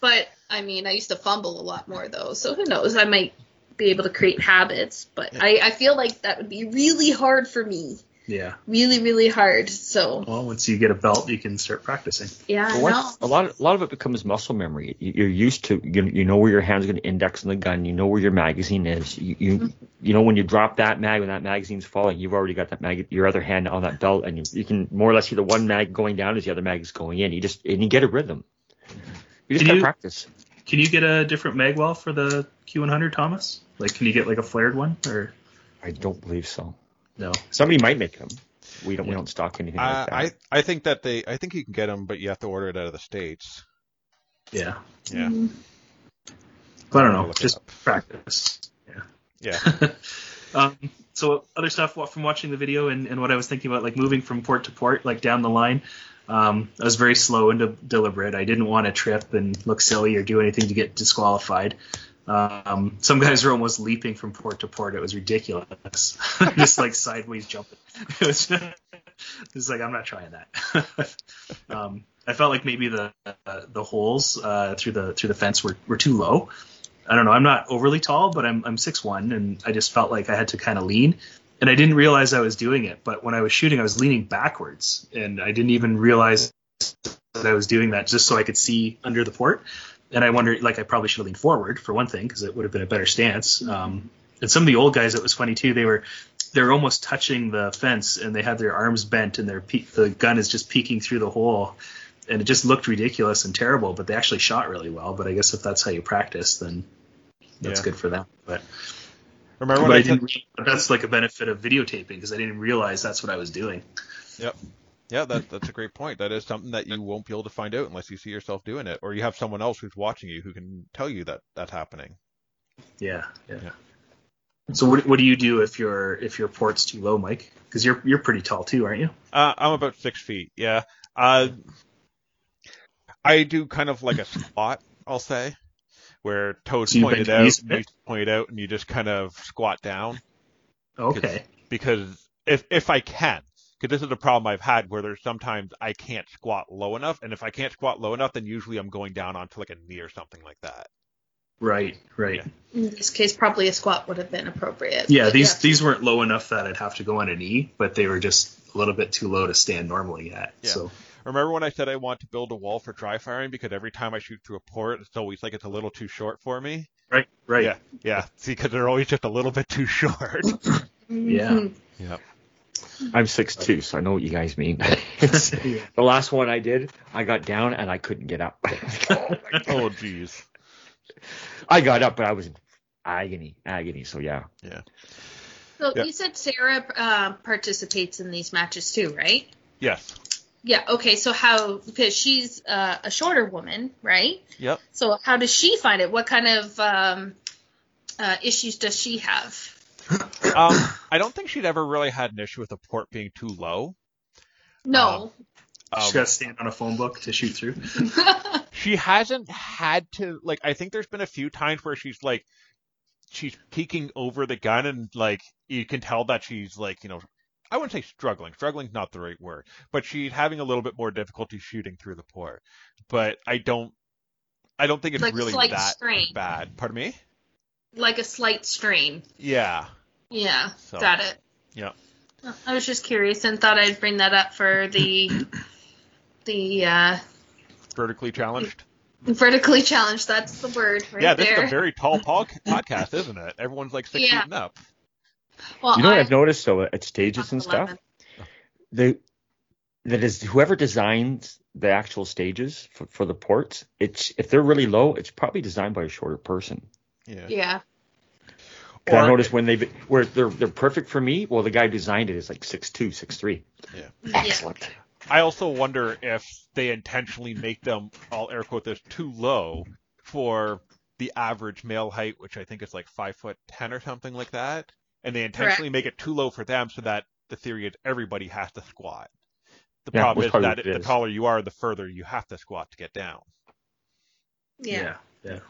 But I mean, I used to fumble a lot more though, so who knows? I might be able to create habits, but I, I feel like that would be really hard for me, Yeah. really, really hard. So Well, once you get a belt, you can start practicing. yeah, I But once, a lot, of, a lot of it becomes muscle memory. You- You're used to, you, you know where your hand's going to index on the gun. You know where your magazine is. You, you, mm-hmm. you know when you drop that mag, when that magazine's falling, you've already got that mag, your other hand on that belt, and you, you can more or less see the one mag going down as the other mag is going in. You just, and you get a rhythm. You just Can got to you- practice. Can you get a different mag well for the Q100, Thomas? Like, can you get like a flared one or I don't believe so. No? Somebody might make them. We don't, we don't stock anything I, like that. I I think that they I think you can get them, but you have to order it out of the states. Yeah. Yeah, I don't know. Just practice. yeah. Yeah. (laughs) um, so other stuff from watching the video and, and what I was thinking about, like moving from port to port, like down the line. Um, I was very slow and de- deliberate. I didn't want to trip and look silly or do anything to get disqualified. Um, some guys were almost leaping from port to port. It was ridiculous, (laughs) just like sideways jumping. (laughs) It was just, it's like I'm not trying that. (laughs) um, I felt like maybe the uh, the holes uh, through the through the fence were, were too low. I don't know. I'm not overly tall, but I'm I'm six one, and I just felt like I had to kind of lean, and I didn't realize I was doing it. But when I was shooting, I was leaning backwards, and I didn't even realize that I was doing that just so I could see under the port. And I wonder, like, I probably should have leaned forward for one thing because it would have been a better stance. Um, and some of the old guys, it was funny too. They were they're almost touching the fence, and they have their arms bent, and their pe- the gun is just peeking through the hole and it just looked ridiculous and terrible. But they actually shot really well. But I guess if that's how you practice, then that's Yeah. good for them. But, Remember but when I didn't. re- that's like a benefit of videotaping because I didn't realize that's what I was doing. Yep. Yeah, that, that's a great point. That is something that you won't be able to find out unless you see yourself doing it, or you have someone else who's watching you who can tell you that that's happening. Yeah, yeah. Yeah. So what, what do you do if your if your port's too low, Mike? Because you're you're pretty tall too, aren't you? Uh, I'm about six feet. Yeah. Uh, I do kind of like a squat, I'll say, where toes So pointed out, knees a bit? knees pointed out, and you just kind of squat down. Okay. Because if if I can, because this is a problem I've had where there's sometimes I can't squat low enough, and if I can't squat low enough, then usually I'm going down onto like a knee or something like that. Right. Right. Yeah. In this case, probably a squat would have been appropriate. Yeah, but these these weren't low enough that I'd have to go on a knee, but they were just a little bit too low to stand normally at. Yeah. So Remember when I said I want to build a wall for dry firing because every time I shoot through a port, it's always like it's a little too short for me. right, right. Yeah, yeah. See, because they're always just a little bit too short. (laughs) Yeah. Mhm. Yep. I'm six two, so I know what you guys mean. (laughs) It's- (laughs) the last one I did, I got down and I couldn't get up. (laughs) Oh, jeez. I got up, but I was in agony, agony. So yeah. yeah, So Yeah. you said Sarah uh, participates in these matches too, right? Yes. Yeah. Okay. So how? Because she's uh, a shorter woman, right? Yep. So how does she find it? What kind of um, uh, issues does she have? Um, I don't think she'd ever really had an issue with the port being too low. No. Um, She's got to stand on a phone book to shoot through. (laughs) she hasn't had to like. I think there's been a few times where she's like, she's peeking over the gun and like you can tell that she's like, you know, I wouldn't say struggling. Struggling's not the right word, but she's having a little bit more difficulty shooting through the port. But I don't, I don't think it's Like really that strain. bad. Pardon me? Like a slight strain. Yeah. Yeah. So, Got it. Yeah. I was just curious and thought I'd bring that up for the (coughs) the uh, Vertically challenged. Vertically challenged. That's the word right yeah, this there. is a very tall (laughs) pod- podcast, isn't it? Everyone's like six Yeah. feet and up. well, You know what I- I've noticed though at stages and stuff, 11. the that is whoever designs the actual stages for, for the ports, it's if they're really low, it's probably designed by a shorter person. Yeah. Yeah. 'Cause I Or- noticed when they where they're they're perfect for me. Well, the guy who designed it is like six two, six three. Yeah. Excellent. I also wonder if they intentionally make them, I'll air quote this, too low for the average male height, which I think is like five foot ten or something like that. And they intentionally make it too low for them so that the theory is everybody has to squat. The Yeah, problem is that it the taller you are, the further you have to squat to get down. Yeah. yeah.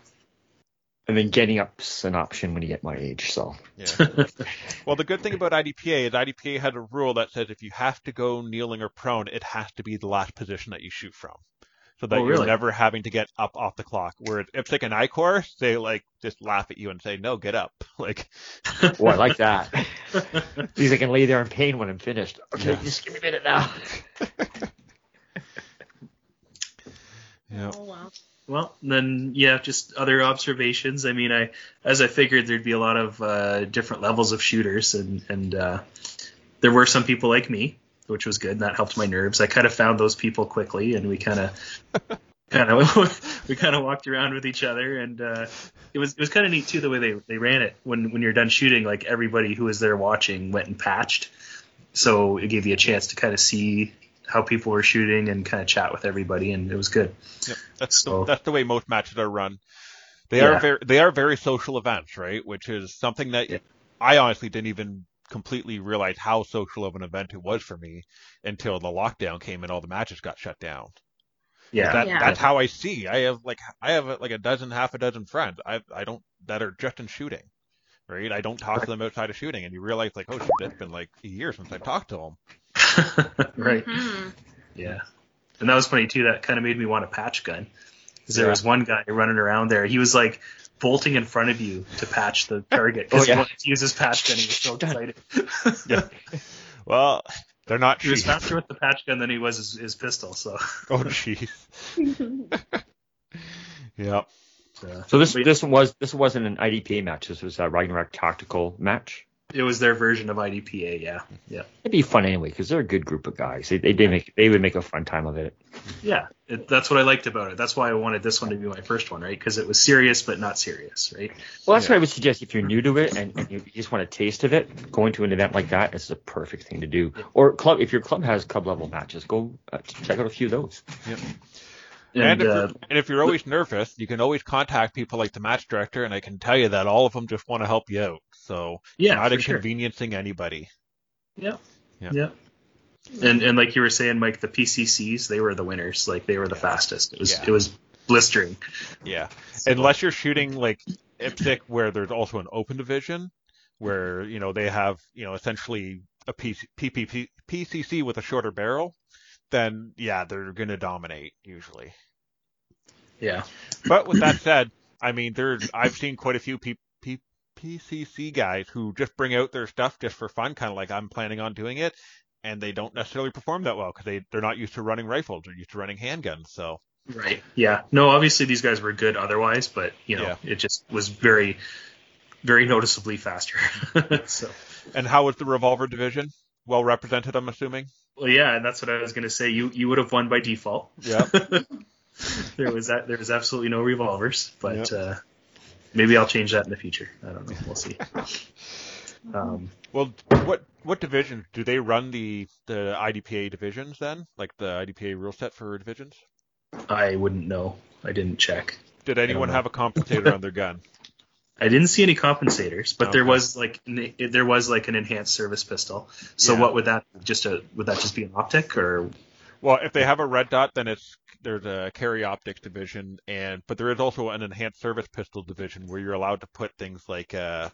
And then getting up's an option when you get my age. So Yeah. well, the good thing about IDPA is IDPA had a rule that says if you have to go kneeling or prone, it has to be the last position that you shoot from. So that Oh, you're never having to get up off the clock. Whereas IPSC and ICORE, they like just laugh at you and say, no, get up. (laughs) Like, oh, I like that. At least I can lay there in pain when I'm finished. Okay, Yeah. just give me a minute now. (laughs) yeah. Oh, wow. Well, then yeah, just other observations. I mean, I as I figured there'd be a lot of uh, different levels of shooters, and and uh, there were some people like me, which was good. And that helped my nerves. I kind of found those people quickly, and we kind of kind of we kind of walked around with each other, and uh, it was it was kind of neat too the way they they ran it. When when you're done shooting, like everybody who was there watching went and patched, so it gave you a chance to kind of see how people were shooting and kind of chat with everybody, and it was good. Yep. That's So- the, that's the way most matches are run. They Yeah. are very they are very social events, right? Which is something that Yeah. I honestly didn't even completely realize how social of an event it was for me until the lockdown came and all the matches got shut down. Yeah, That, Yeah. That's how I see. I have like I have like a dozen, half a dozen friends. I I don't that are just in shooting, right? I don't talk to them outside of shooting, and you realize like, oh, shit, it's been like a year since I talked to them. (laughs) right. Mhm. Yeah. And that was funny too. That kind of made me want a patch gun. Because there Yeah. was one guy running around there. He was like bolting in front of you to patch the target Oh, because yeah. he wanted to use his patch gun. He was so excited. (laughs) Yeah. (laughs) Well, they're not he was faster with the patch gun than he was his, his pistol. So. Oh, jeez. yeah. uh, So this but this was this wasn't an IDPA match. This was a Ragnarok tactical match. It was their version of IDPA. Yeah. Yeah. It'd be fun anyway because they're a good group of guys. They they, they make they would make a fun time of it. Yeah. It, that's what I liked about it. That's why I wanted this one to be my first one, right? Because it was serious but not serious, right? Well, that's Yeah. what I would suggest if you're new to it and, and you just want a taste of it. Going to an event like that is a perfect thing to do. Or club if your club has club level matches, go uh, check out a few of those. And, And, if uh, you're, and if you're always nervous, you can always contact people like the match director, and I can tell you that all of them just want to help you out. So yeah, not for sure. inconveniencing anybody. Yeah. Yeah. Yeah. And and like you were saying, Mike, the PCCs they were the winners. Like they were the fastest. It was Yeah. it was blistering. Yeah. Unless you're shooting like IPSC, where there's also an open division, where you know they have you know essentially a PC, PPP, PCC with a shorter barrel, then yeah, they're gonna dominate usually. Yeah. But with that said, I mean, there's I've seen quite a few P, P, PCC guys who just bring out their stuff just for fun, kind of like I'm planning on doing it, and they don't necessarily perform that well because they they're not used to running rifles, they're used to running handguns. So Right. Yeah. No, obviously these guys were good otherwise, but you know, Yeah. it just was very very noticeably faster. (laughs) so And how was the revolver division? Well represented, I'm assuming. well yeah, and that's what I was gonna say. You you would have won by default. Yeah. (laughs) (laughs) there was that there was absolutely no revolvers, but Yep. uh maybe I'll change that in the future. I don't know. We'll see. (laughs) Um Well, what what divisions do they run the the IDPA divisions then? Like the IDPA rule set for divisions? I wouldn't know. I didn't check. Did anyone have a compensator on their (laughs) gun? I didn't see any compensators, but there was like n- there was like an enhanced service pistol. So Yeah. what would that just a would that just be an optic or Well, if they have a red dot, then it's there's a carry optics division, and but there is also an enhanced service pistol division where you're allowed to put things like uh,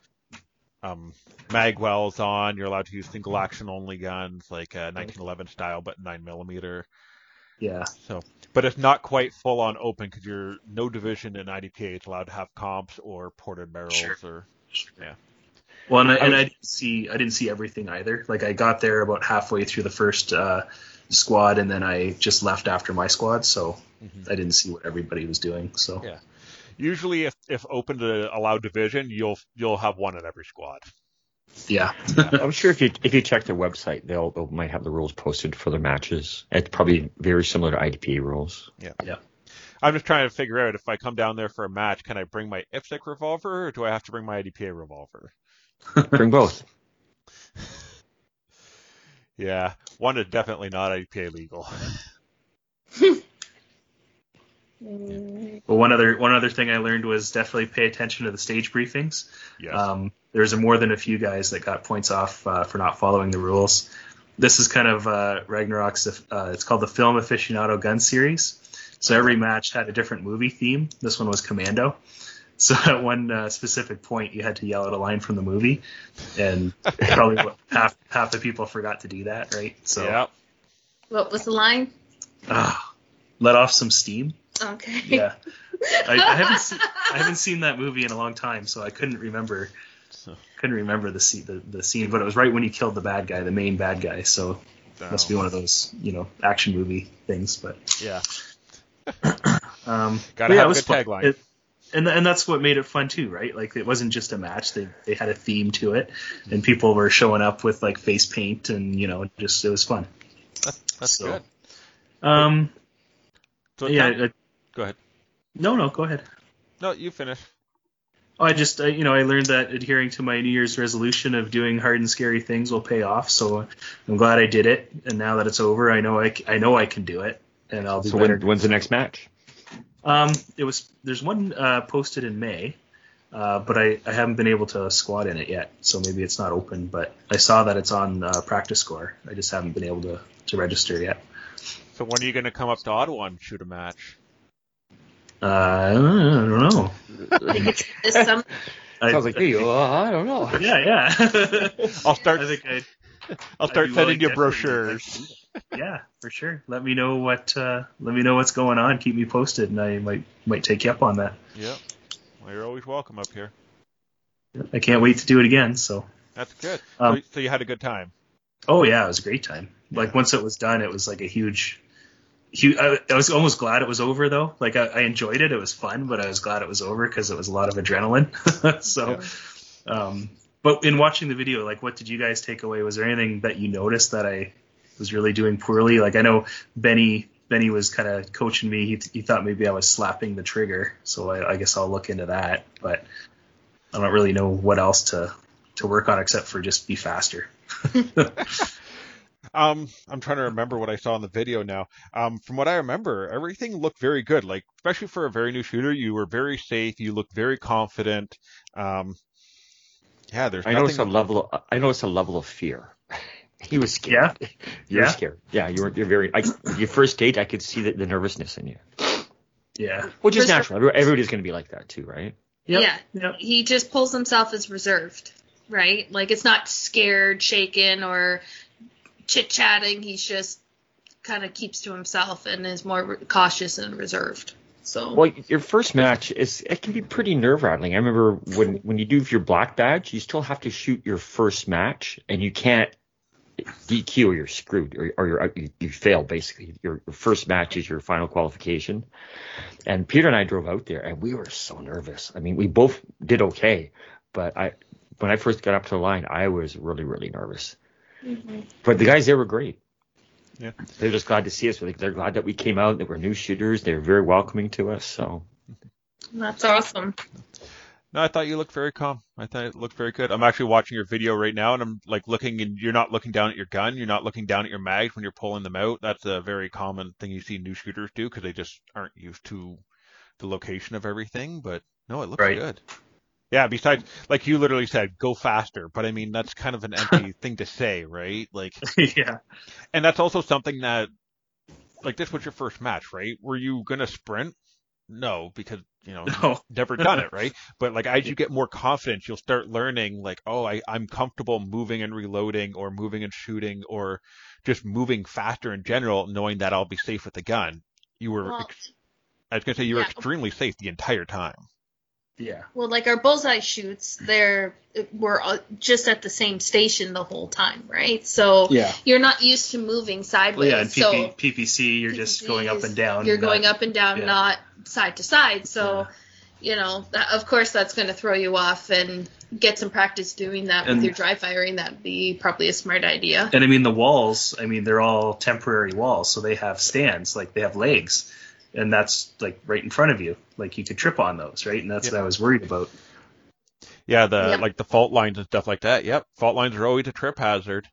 um, mag wells on. You're allowed to use single action only guns like uh, 1911 style, but nine millimeter. yeah So, but it's not quite full on open because you're no division in IDPA is allowed to have comps or ported barrels Sure. or yeah. Well, and I, and was- I didn't see I didn't see everything either. Like I got there about halfway through the first uh, squad, and then I just left after my squad, so Mhm. I didn't see what everybody was doing. So Yeah. Usually, if if open to allow division, you'll you'll have one in every squad. yeah, (laughs) I'm sure if you if you check their website, they'll they might have the rules posted for their matches. It's probably very similar to IDPA rules. Yeah. Yeah. I'm just trying to figure out if I come down there for a match, can I bring my IPSC revolver or do I have to bring my IDPA revolver? (laughs) Bring both. (laughs) Yeah, one is definitely not IDPA legal. But one other one other thing I learned was definitely pay attention to the stage briefings. Yes. Um, there's more than a few guys that got points off uh, for not following the rules. This is kind of uh, Ragnarok's. Uh, it's called the Film Aficionado Gun Series. So every match had a different movie theme. This one was Commando. So at one uh, specific point, you had to yell out a line from the movie, and probably what, (laughs) half half the people forgot to do that, right? So yeah. What was the line? ah, let off some steam. Okay. Yeah, I, I haven't seen I haven't (laughs) seen that movie in a long time, so I couldn't remember couldn't remember the scene the, the scene, but it was right when he killed the bad guy, the main bad guy. So must be one of those you know action movie things. But Yeah. (coughs) um, Gotta but have it a was good fun. tagline. It- and and that's what made it fun too, right? Like it wasn't just a match; they they had a theme to it, and people were showing up with like face paint, and you know, just it was fun. That's So- good. Um, So yeah. tell- uh, go ahead. no, no, go ahead. No, you finish. Oh, I just, uh, you know, I learned that adhering to my New Year's resolution of doing hard and scary things will pay off. So I'm glad I did it, and now that it's over, I know I, c- I know I can do it, and I'll do So better. when, when's the next match? Um, it was there's one uh, posted in May, uh, but I, I haven't been able to squat in it yet, so maybe it's not open. But I saw that it's on uh, PractiScore. I just haven't been able to, to register yet. So when are you going to come up to Ottawa and shoot a match? Uh, I don't know. (laughs) This summer. I, Sounds like hey, uh, I don't know. yeah, yeah. I'll start. I think I, I'll start sending you to- brochures. Yeah, for sure. Let me know what uh, let me know what's going on. Keep me posted, and I might might take you up on that. Yep. Well, you're always welcome up here. I can't wait to do it again. So, That's good. Um, so, so you had a good time. oh yeah, it was a great time. Like once it was done, it was like a huge, huge. I, I was almost glad it was over though. Like I, I enjoyed it. It was fun, but I was glad it was over because it was a lot of adrenaline. (laughs) so, um, but in watching the video, like, what did you guys take away? Was there anything that you noticed that I was really doing poorly? Like, I know Benny. Benny was kind of coaching me. He, he thought maybe I was slapping the trigger, so I, I guess I'll look into that. But I don't really know what else to to work on except for just be faster. (laughs) Um, I'm trying to remember what I saw in the video now. Um, from what I remember, everything looked very good. Like, especially for a very new shooter, you were very safe. You looked very confident. Um, yeah, there's I noticed a level. Of, I noticed a level of fear. He was scared. Yeah? (laughs) You're Yeah? scared. Yeah, you're you're very. I, your first date, I could see the, the nervousness in you, Yeah. which is First- natural. Everybody's going to be like that too, right? Yep. Yeah. Yep. He just pulls himself as reserved, right? Like it's not scared, shaken, or chit chatting. He's just kind of keeps to himself and is more cautious and reserved. So Well, your first match is it can be pretty nerve rattling. I remember when when you do your black badge, you still have to shoot your first match, and you can't DQ or you're screwed or, or you're you, you fail basically. Your, your first match is your final qualification. And Peter and I drove out there, and we were so nervous. I mean, we both did okay, but I when I first got up to the line, I was really really nervous. Mm-hmm. But the guys there were great. Yeah. They're just glad to see us. They're they're glad that we came out. They were new shooters. They were very welcoming to us. So that's awesome. No, I thought you looked very calm. I thought it looked very good. I'm actually watching your video right now, and I'm like looking, and you're not looking down at your gun. You're not looking down at your mags when you're pulling them out. That's a very common thing you see new shooters do because they just aren't used to the location of everything. But no, it looks Right. good. Yeah. Besides, like you literally said, go faster. But I mean, that's kind of an (laughs) empty thing to say, right? Like, (laughs) yeah. and that's also something that, like, this was your first match, right? Were you gonna sprint? No, because you know No. never done it, (laughs) right? But like as you get more confidence, you'll start learning like, oh, I, I'm comfortable moving and reloading or moving and shooting or just moving faster in general, knowing that I'll be safe with the gun. You were, Well, ex- I was gonna say you were yeah. extremely safe the entire time. Yeah. Well, like our bullseye shoots, they're we're uh, just at the same station the whole time, right? So Yeah. you're not used to moving Well, sideways. yeah, and so PPC, you're just going up and down. You're not- going up and down, yeah. not side to side. So, you know, that, of course, that's going to throw you off and get some practice doing that And- with your dry firing. That'd be probably a smart idea. And I mean, the walls, I mean, they're all temporary walls, so they have stands, like they have legs, and that's like right in front of you. Like you could trip on those, right? And that's Yeah. what I was worried about. Yeah, the Yep. like the fault lines and stuff like that. Yep, fault lines are always a trip hazard.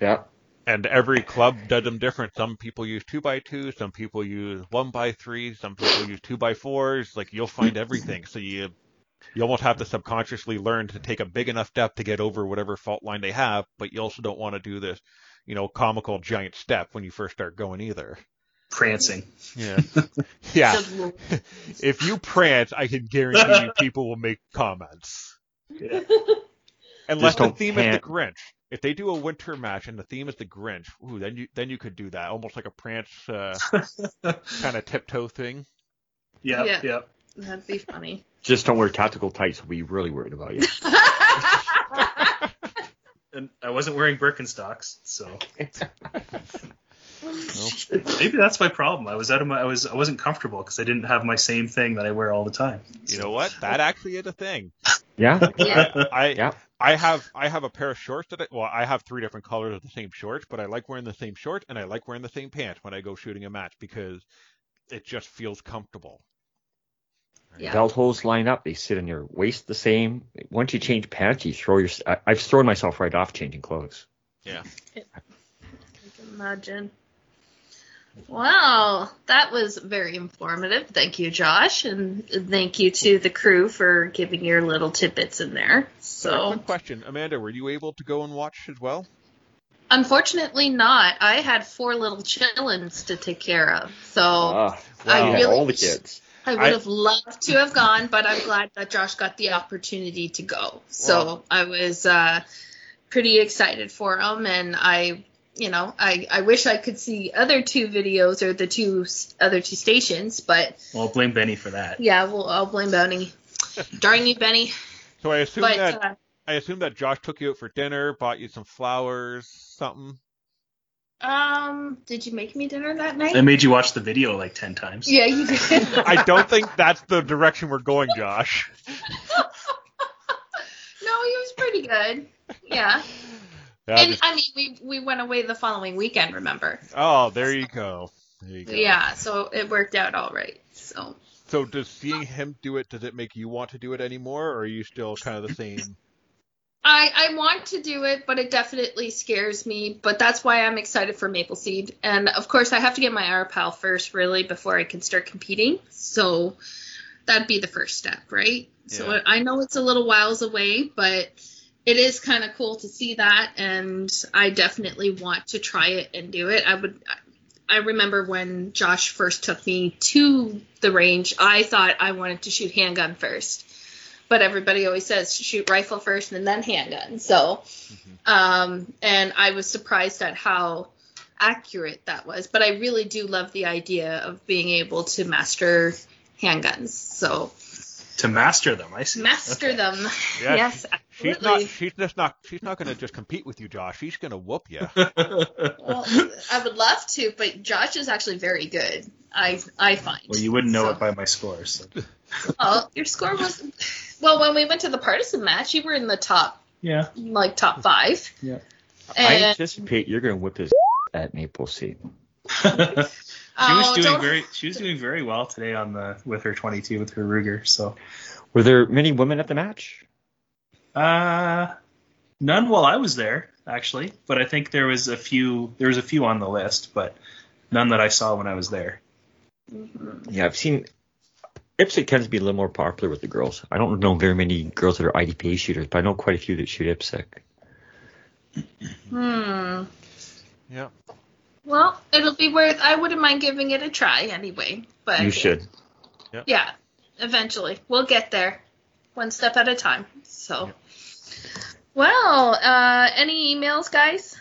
Yeah. and every club does them different. Some people use two by two, some people use one by three, some people use two by fours. Like you'll find everything. So you you almost have to subconsciously learn to take a big enough depth to get over whatever fault line they have, but you also don't want to do this, you know, comical giant step when you first start going either. Prancing. Yeah. (laughs) yeah. (laughs) If you prance, I can guarantee you people will make comments. Yeah. (laughs) Unless the don't theme is the. Grinch. If they do a winter match and the theme is the Grinch, ooh, then you then you could do that, almost like a prance uh, kind of tiptoe thing. Yeah, Yeah. yeah. That'd be funny. Just don't wear tactical tights. We'll be really worried about you. And I wasn't wearing Birkenstocks, so No. maybe that's my problem. I was out of my, I was, I wasn't comfortable because I didn't have my same thing that I wear all the time. You know what? That actually is a thing. Yeah. Yeah. I Yeah. I have I have a pair of shorts that I, well I have three different colors of the same shorts, but I like wearing the same shorts and I like wearing the same pants when I go shooting a match because it just feels comfortable. Yeah. Belt holes line up. They sit in your waist the same. Once you change pants, you throw your. I, I've thrown myself right off changing clothes. Yeah. I can imagine. Wow, that was very informative. Thank you, Josh, and thank you to the crew for giving your little tidbits in there. So, So, quick question, Amanda, were you able to go and watch as well? unfortunately, not. I had four little chillins to take care of, so Ah, I you had really all the kids. I would I- have loved to have gone, but I'm glad that Josh got the opportunity to go. So Wow. I was uh, pretty excited for him, and I, you know, I, I wish I could see other two videos or the two other two stations, but Well, I'll blame Benny for that. yeah, well, I'll blame Benny. (laughs) Darn you, Benny. So I assume But that uh, I assume that Josh took you out for dinner, bought you some flowers, something. um, did you make me dinner that night? I made you watch the video like ten times. yeah, you did. (laughs) I don't think that's the direction we're going, Josh. (laughs) no, he was pretty good. Yeah, Yeah, and just- I mean, we we went away the following weekend. Remember? oh, there you go. There you go. Yeah, so it worked out all right. So. So does seeing him do it, does it make you want to do it anymore, or are you still kind of the same? I, I want to do it, but it definitely scares me. But that's why I'm excited for Mapleseed. And of course, I have to get my RPAL first, really, before I can start competing. So that'd be the first step, right? Yeah. So I know it's a little whiles away, but it is kind of cool to see that. And I definitely want to try it and do it. I would. I remember when Josh first took me to the range, I thought I wanted to shoot handgun first but everybody always says to shoot rifle first and then handgun. So, um, and I was surprised at how accurate that was. But I really do love the idea of being able to master handguns. So To master them, I see. master Okay. them. Yeah, yes, She's absolutely. not. She's just not. She's not going to just compete with you, Josh. She's going to whoop you. (laughs) Well, I would love to, but Josh is actually very good. I I find. well, you wouldn't know So- it by my scores. So. (laughs) Oh, your score was. Well, when we went to the partisan match, you were in the top, Yeah. like top five. Yeah. I anticipate you're going to whip his (laughs) at Mapleseed. Oh, she was oh, doing don't- very. She was doing very well today on the with her 22 with her Ruger. So, Were there many women at the match? Uh, none while I was there actually, but I think there was a few. There was a few on the list, but none that I saw when I was there. Yeah, I've seen. IPSC tends to be a little more popular with the girls. I don't know very many girls that are IDPA shooters, but I know quite a few that shoot IPSC. Hmm. yeah. Well, it'll be worth. I wouldn't mind giving it a try anyway. But You should. Yeah, eventually we'll get there, one step at a time. So, well, uh, any emails, guys?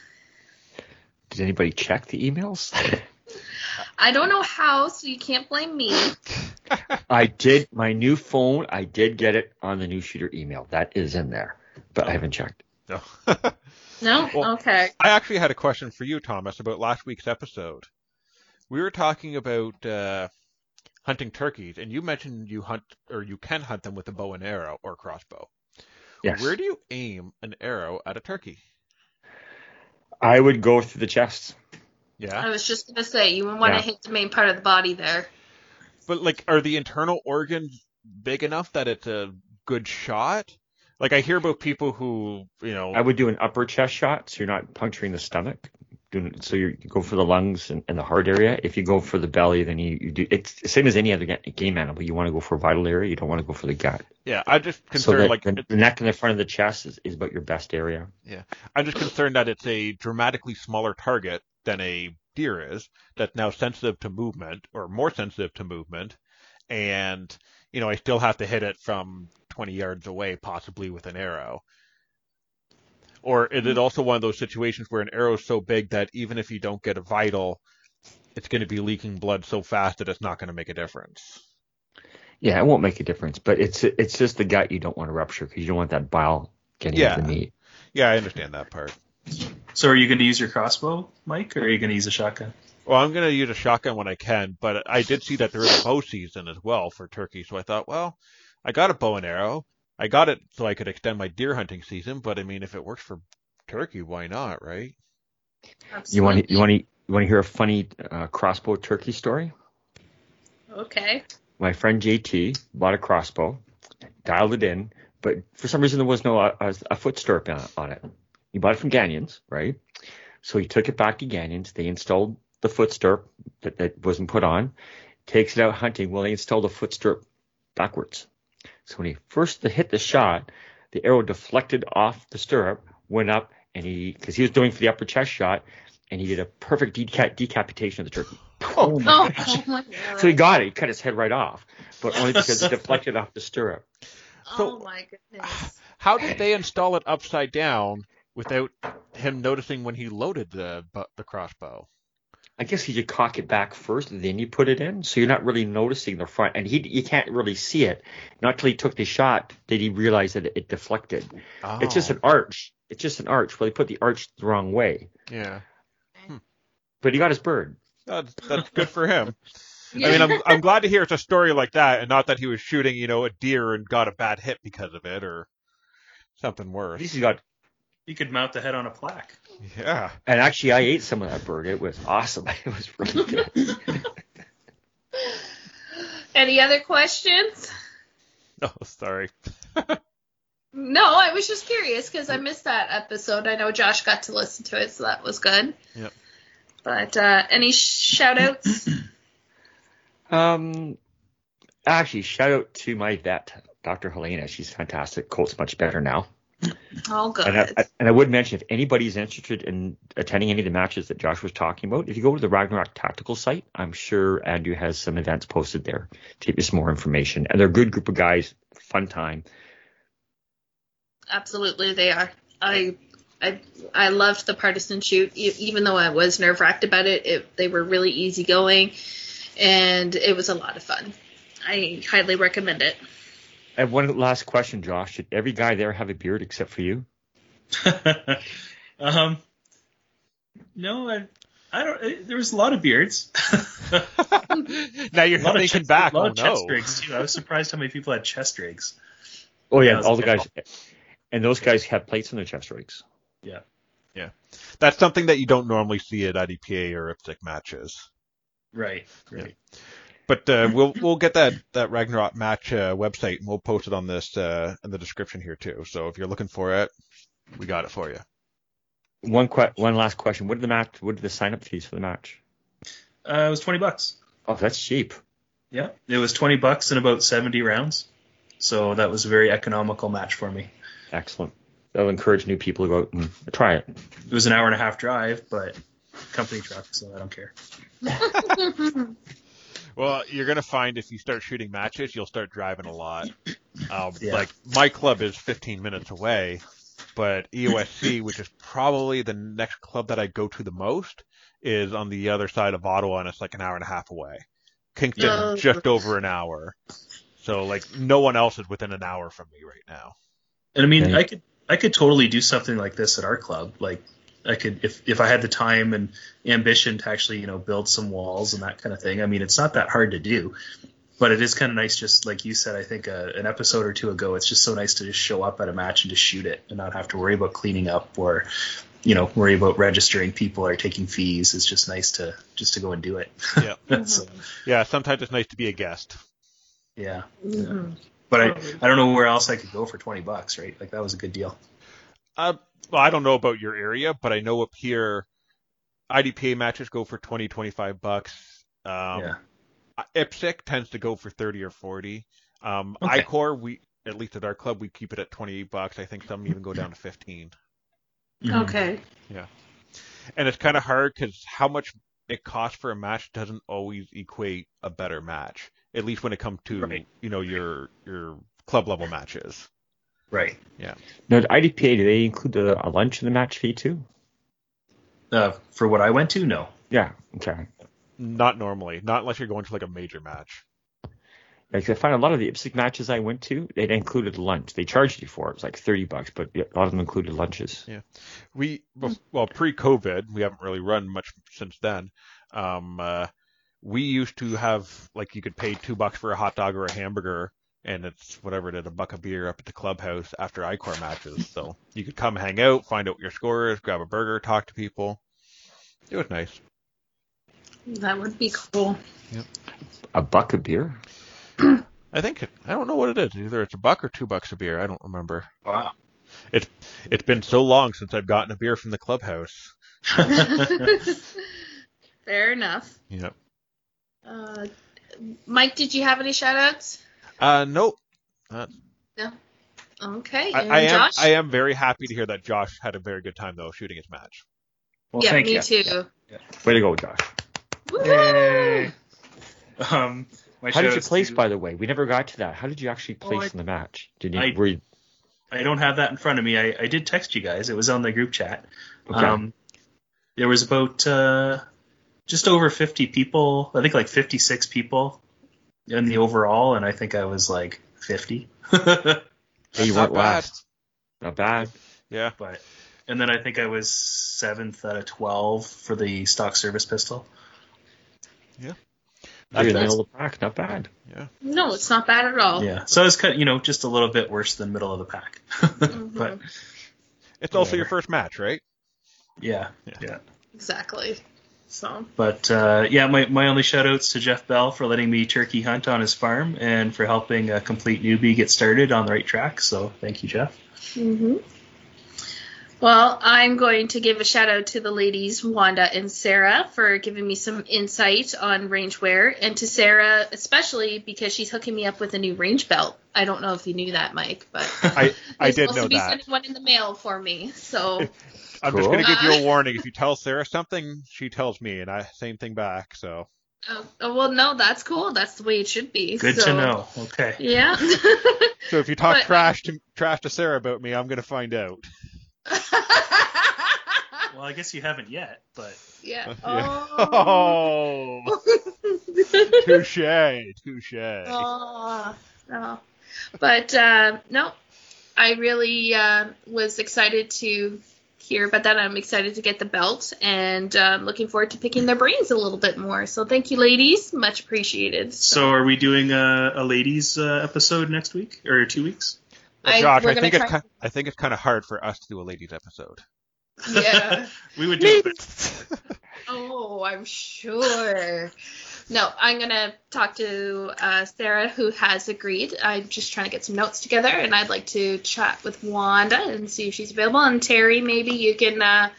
Did anybody check the emails? I don't know how, so you can't blame me. (laughs) I did my new phone. I did get it on the new shooter email. That is in there, but I haven't checked. No. (laughs) No? Well- okay. I actually had a question for you, Thomas, about last week's episode. We were talking about uh, hunting turkeys, and you mentioned you hunt or you can hunt them with a bow and arrow or crossbow. Yes. Where do you aim an arrow at a turkey? I would go through the chest. Yeah. I was just gonna say you would want to Yeah. hit the main part of the body there. but like, are the internal organs big enough that it's a good shot? Like, I hear about people who, you know, I would do an upper chest shot, so you're not puncturing the stomach. Doing, so you you go for the lungs and, and the heart area. If you go for the belly, then you, you do. It's the same as any other game animal. You want to go for a vital area. You don't want to go for the gut. yeah, I'm just so concerned, that like, the, the neck and the front of the chest is, is about your best area. Yeah, I'm just concerned that it's a dramatically smaller target than a deer is that's now sensitive to movement or more sensitive to movement. And, you know, I still have to hit it from 20 yards away, possibly with an arrow. Or is it mm-hmm. also one of those situations where an arrow is so big that even if you don't get a vital, it's going to be leaking blood so fast that it's not going to make a difference? Yeah, it won't make a difference, but it's it's just the gut you don't want to rupture because you don't want that bile getting Yeah. into the meat. Yeah, I understand that part. So are you going to use your crossbow, Mike, or are you going to use a shotgun? Well, I'm going to use a shotgun when I can, but I did see that there is a bow season as well for turkey, so I thought, well, I got a bow and arrow. I got it so I could extend my deer hunting season, but I mean, if it works for turkey, why not, right? You want to you want to you want to hear a funny uh, crossbow turkey story? Okay. My friend JT bought a crossbow, dialed it in, but for some reason there was no uh, a, a foot stirrup on, on it. He bought it from Ganyons, right? So he took it back to Ganyons. They installed the foot stirrup that, that wasn't put on. Takes it out hunting. Well, they installed the foot stirrup backwards. So when he first hit the shot, the arrow deflected off the stirrup, went up, and he because he was doing for the upper chest shot, and he did a perfect deca- decapitation of the turkey. Oh, oh my oh, god. Oh so he got it. He cut his head right off, but only because it (laughs) deflected off the stirrup. oh my goodness. How did they install it upside down without him noticing when he loaded the the crossbow? I guess you cock it back first, and then you put it in, so you're not really noticing the front. And he, you can't really see it. Not till he took the shot did he realize that it deflected. It's just Oh, an arch. It's just an arch. Well, he put the arch the wrong way, yeah. Hmm. but he got his bird. That's that's good for him. Yeah. (laughs) I mean, I'm I'm glad to hear it's a story like that, and not that he was shooting, you know, a deer and got a bad hit because of it, or something At worse. least he got. You could mount the head on a plaque. Yeah. And actually, I ate some of that bird. It was awesome. (laughs) It was really good. (laughs) Any other questions? Oh, sorry. (laughs) No, I was just curious because I missed that episode. I know Josh got to listen to it, so that was good. Yep. But uh, any shout outs? (clears throat) Um, actually, shout out to my vet, Dr. Helena. She's fantastic. Colt's much better now. All good. And I, I- and I would mention if anybody's interested in attending any of the matches that Josh was talking about, if you go to the Ragnarok Tactical site, I'm sure Andrew has some events posted there to give you some more information. And they're a good group of guys, fun time. Absolutely, they are. I, I, I loved the partisan shoot, even though I was nerve wracked about it, it. They were really easygoing, and it was a lot of fun. I highly recommend it. I have one last question, Josh. Did every guy there have a beard except for you? (laughs) um, no, I, I don't. eh, There was a lot of beards. (laughs) now you're a lot of thinking chest, back. a lot Oh of chest rigs too. I was surprised how many people had chest rigs. Oh yeah, Yeah, all the it's- guys, and those guys have plates on their chest rigs. Yeah. Yeah, that's something that you don't normally see at IDPA or IPSC matches. Right. Right. But uh, (laughs) we'll we'll get that that Ragnarok match uh, website and we'll post it on this uh, in the description here too. So if you're looking for it, we got it for you. One que- one last question. What did the match? What did the sign up fees for the match? Uh, it was twenty bucks. Oh, that's cheap. Yeah, it was twenty bucks and about seventy rounds. So that was a very economical match for me. Excellent. That'll encourage new people to go out and try it. It was an hour and a half drive, but company truck, so I don't care. (laughs) Well, you're gonna find if you start shooting matches, you'll start driving a lot. Um, Yeah. Like my club is 15 minutes away, but EOSC, which is probably the next club that I go to the most, is on the other side of Ottawa, and it's like an hour and a half away. Kingston Yeah. just over an hour. So like no one else is within an hour from me right now. And I mean, Okay. I could I could totally do something like this at our club. Like I could if if I had the time and ambition to actually you know build some walls and that kind of thing. I mean, it's not that hard to do, but it is kind of nice. Just like you said, I think uh, an episode or two ago, it's just so nice to just show up at a match and just shoot it and not have to worry about cleaning up or you know worry about registering people or taking fees. It's just nice to just to go and do it. Yeah. (laughs) so, (laughs) Yeah, sometimes it's nice to be a guest. yeah. Mhm. But I, I don't know where else I could go for 20 bucks, right? Like that was a good deal. Uh, well, I don't know about your area, but I know up here, IDPA matches go for 20, 25 bucks. Um, yeah. IPSC tends to go for 30 or 40. Um, Okay. ICORE, we, at least at our club, we keep it at 28 bucks. I think some even go down to 15. Okay. Yeah. And it's kind of hard because how much it costs for a match doesn't always equate a better match. At least when it comes to, Right. you know, your, your club level matches. Right. Now, the IDPA, do they include a, a lunch in the match fee too? Uh, for what I went to, no. Yeah. Okay. Not normally, not unless you're going to like a major match. Like I find a lot of the IPSC matches I went to, they included lunch. They charged you for it. It was like thirty bucks, but a lot of them included lunches. Yeah, we well pre-COVID, we haven't really run much since then. Um, uh, we used to have like you could pay two bucks for a hot dog or a hamburger, and it's whatever it is, a buck of beer up at the clubhouse after ICORE matches. So you could come hang out, find out what your score is, grab a burger, talk to people. It was nice. That would be cool. Yep. A buck of beer. I think it, I don't know what it is. Either it's a buck or two bucks a beer. I don't remember. Wow. It's It's been so long since I've gotten a beer from the clubhouse. (laughs) Fair enough. Yep. Uh, Mike, did you have any shout outs? Uh, nope. No. Okay. I, I am Josh? I am very happy to hear that Josh had a very good time though shooting his match. well, yeah, thank me you. too. Way to go, Josh. Woohoo! (laughs) Um, my How did you place, to- by the way? We never got to that. How did you actually place I- in the match? Did you? I- were you I don't have that in front of me. I, I did text you guys. It was on the group chat. okay? Um, there was about uh, just over 50 people. I think like 56 people in the overall, and I think I was like 50. (laughs) hey, you Not weren't bad. last. Not bad. Yeah. but and then I think I was seventh out of 12 for the stock service pistol. You're in the middle of the pack. Not bad. Yeah. No, it's not bad at all. Yeah, so I was kind of, you know just a little bit worse than middle of the pack. (laughs) Mhm. but It's also Whatever. your first match, right? yeah, Yeah. yeah. Exactly. So, But uh, yeah, my, my only shout outs to Jeff Bell for letting me turkey hunt on his farm and for helping a complete newbie get started on the right track. So thank you, Jeff. hmm well, I'm going to give a shout out to the ladies, Wanda and Sarah, for giving me some insight on range wear, and to Sarah especially because she's hooking me up with a new range belt. I don't know if you knew that, Mike, but (laughs) I I He's did supposed know to be that. sending one in the mail for me. So (laughs) I'm just Cool. gonna give you a warning. If you (laughs) tell Sarah something, she tells me, and I same thing back. So Uh, well, no, that's cool. That's the way it should be. Good So, to know. Okay. Yeah. so if you talk But- trash to trash to Sarah about me, I'm gonna find out. Well, I guess you haven't yet, but yeah. (laughs) Yeah. Oh. Oh, touche, touche. Oh, no. But uh, no, I really uh, was excited to hear about that. I'm excited to get the belt and um, looking forward to picking their brains a little bit more. So thank you, ladies. Much appreciated. so are we doing a, a ladies uh, episode next week or two weeks? Well, I- Josh, we're I think it's try- ki- I think it's kind of hard for us to do a ladies episode. yeah. (laughs) We would do it. Oh, I'm sure. No, I'm gonna talk to uh, Sarah, who has agreed. I'm just trying to get some notes together, and I'd like to chat with Wanda and see if she's available. And Terry, maybe you can uh,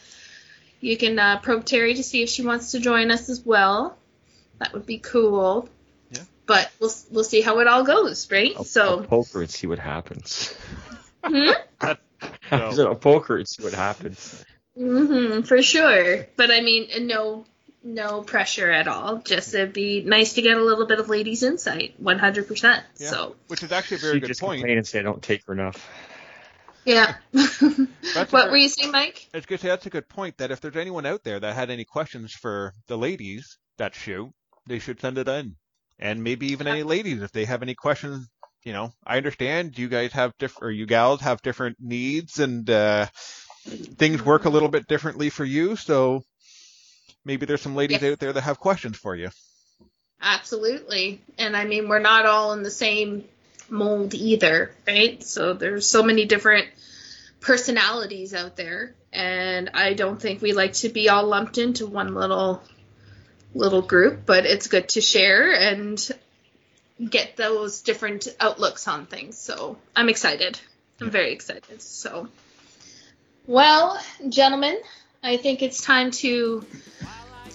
you can uh, probe Terry to see if she wants to join us as well. That would be cool. Yeah. But we'll we'll see how it all goes, right? I'll, so, I'll poker and see what happens. hmm? No. I said I'll poker and see what happens. hmm for sure. But I mean, no, no pressure at all. Just it'd be nice to get a little bit of ladies' insight, one hundred percent. Yeah. So Which is actually a very She good just point. complain and say I don't take her enough. yeah. (laughs) That's what very- were you saying, Mike? I was gonna say that's a good point. That if there's anyone out there that had any questions for the ladies that shoot, they should send it in. And maybe even any ladies if they have any questions. You know, I understand you guys have different, or you gals have different needs, and uh, things work a little bit differently for you. So maybe there's some ladies Yes. out there that have questions for you. Absolutely. And I mean, we're not all in the same mold either, right? So there's so many different personalities out there, and I don't think we like to be all lumped into one little little group, but it's good to share and get those different outlooks on things. So I'm excited. I'm very excited. So well, gentlemen, I think it's time to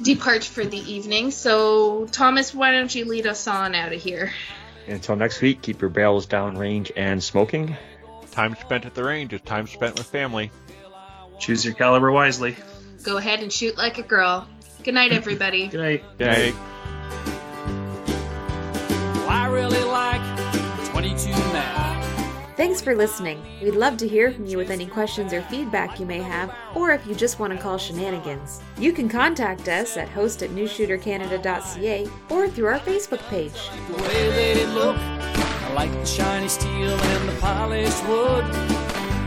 depart for the evening. So, Thomas, why don't you lead us on out of here? Until next week, keep your barrels downrange and smoking. Time spent at the range is time spent with family. Choose your caliber wisely. Go ahead and shoot like a girl. Good night, everybody. Good night. Okay. Well, I really like 22 now. Thanks for listening. We'd love to hear from you with any questions or feedback you may have, or if you just want to call shenanigans. You can contact us at host at newshootercanada.ca or through our Facebook page. The way they look, I like the shiny steel and the polished wood.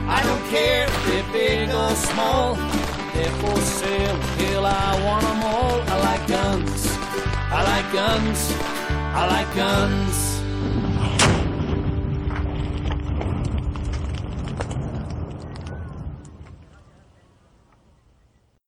I don't care if they're big or small. They're for sale. Hell, I want 'em all. I like guns. I like guns. I like guns.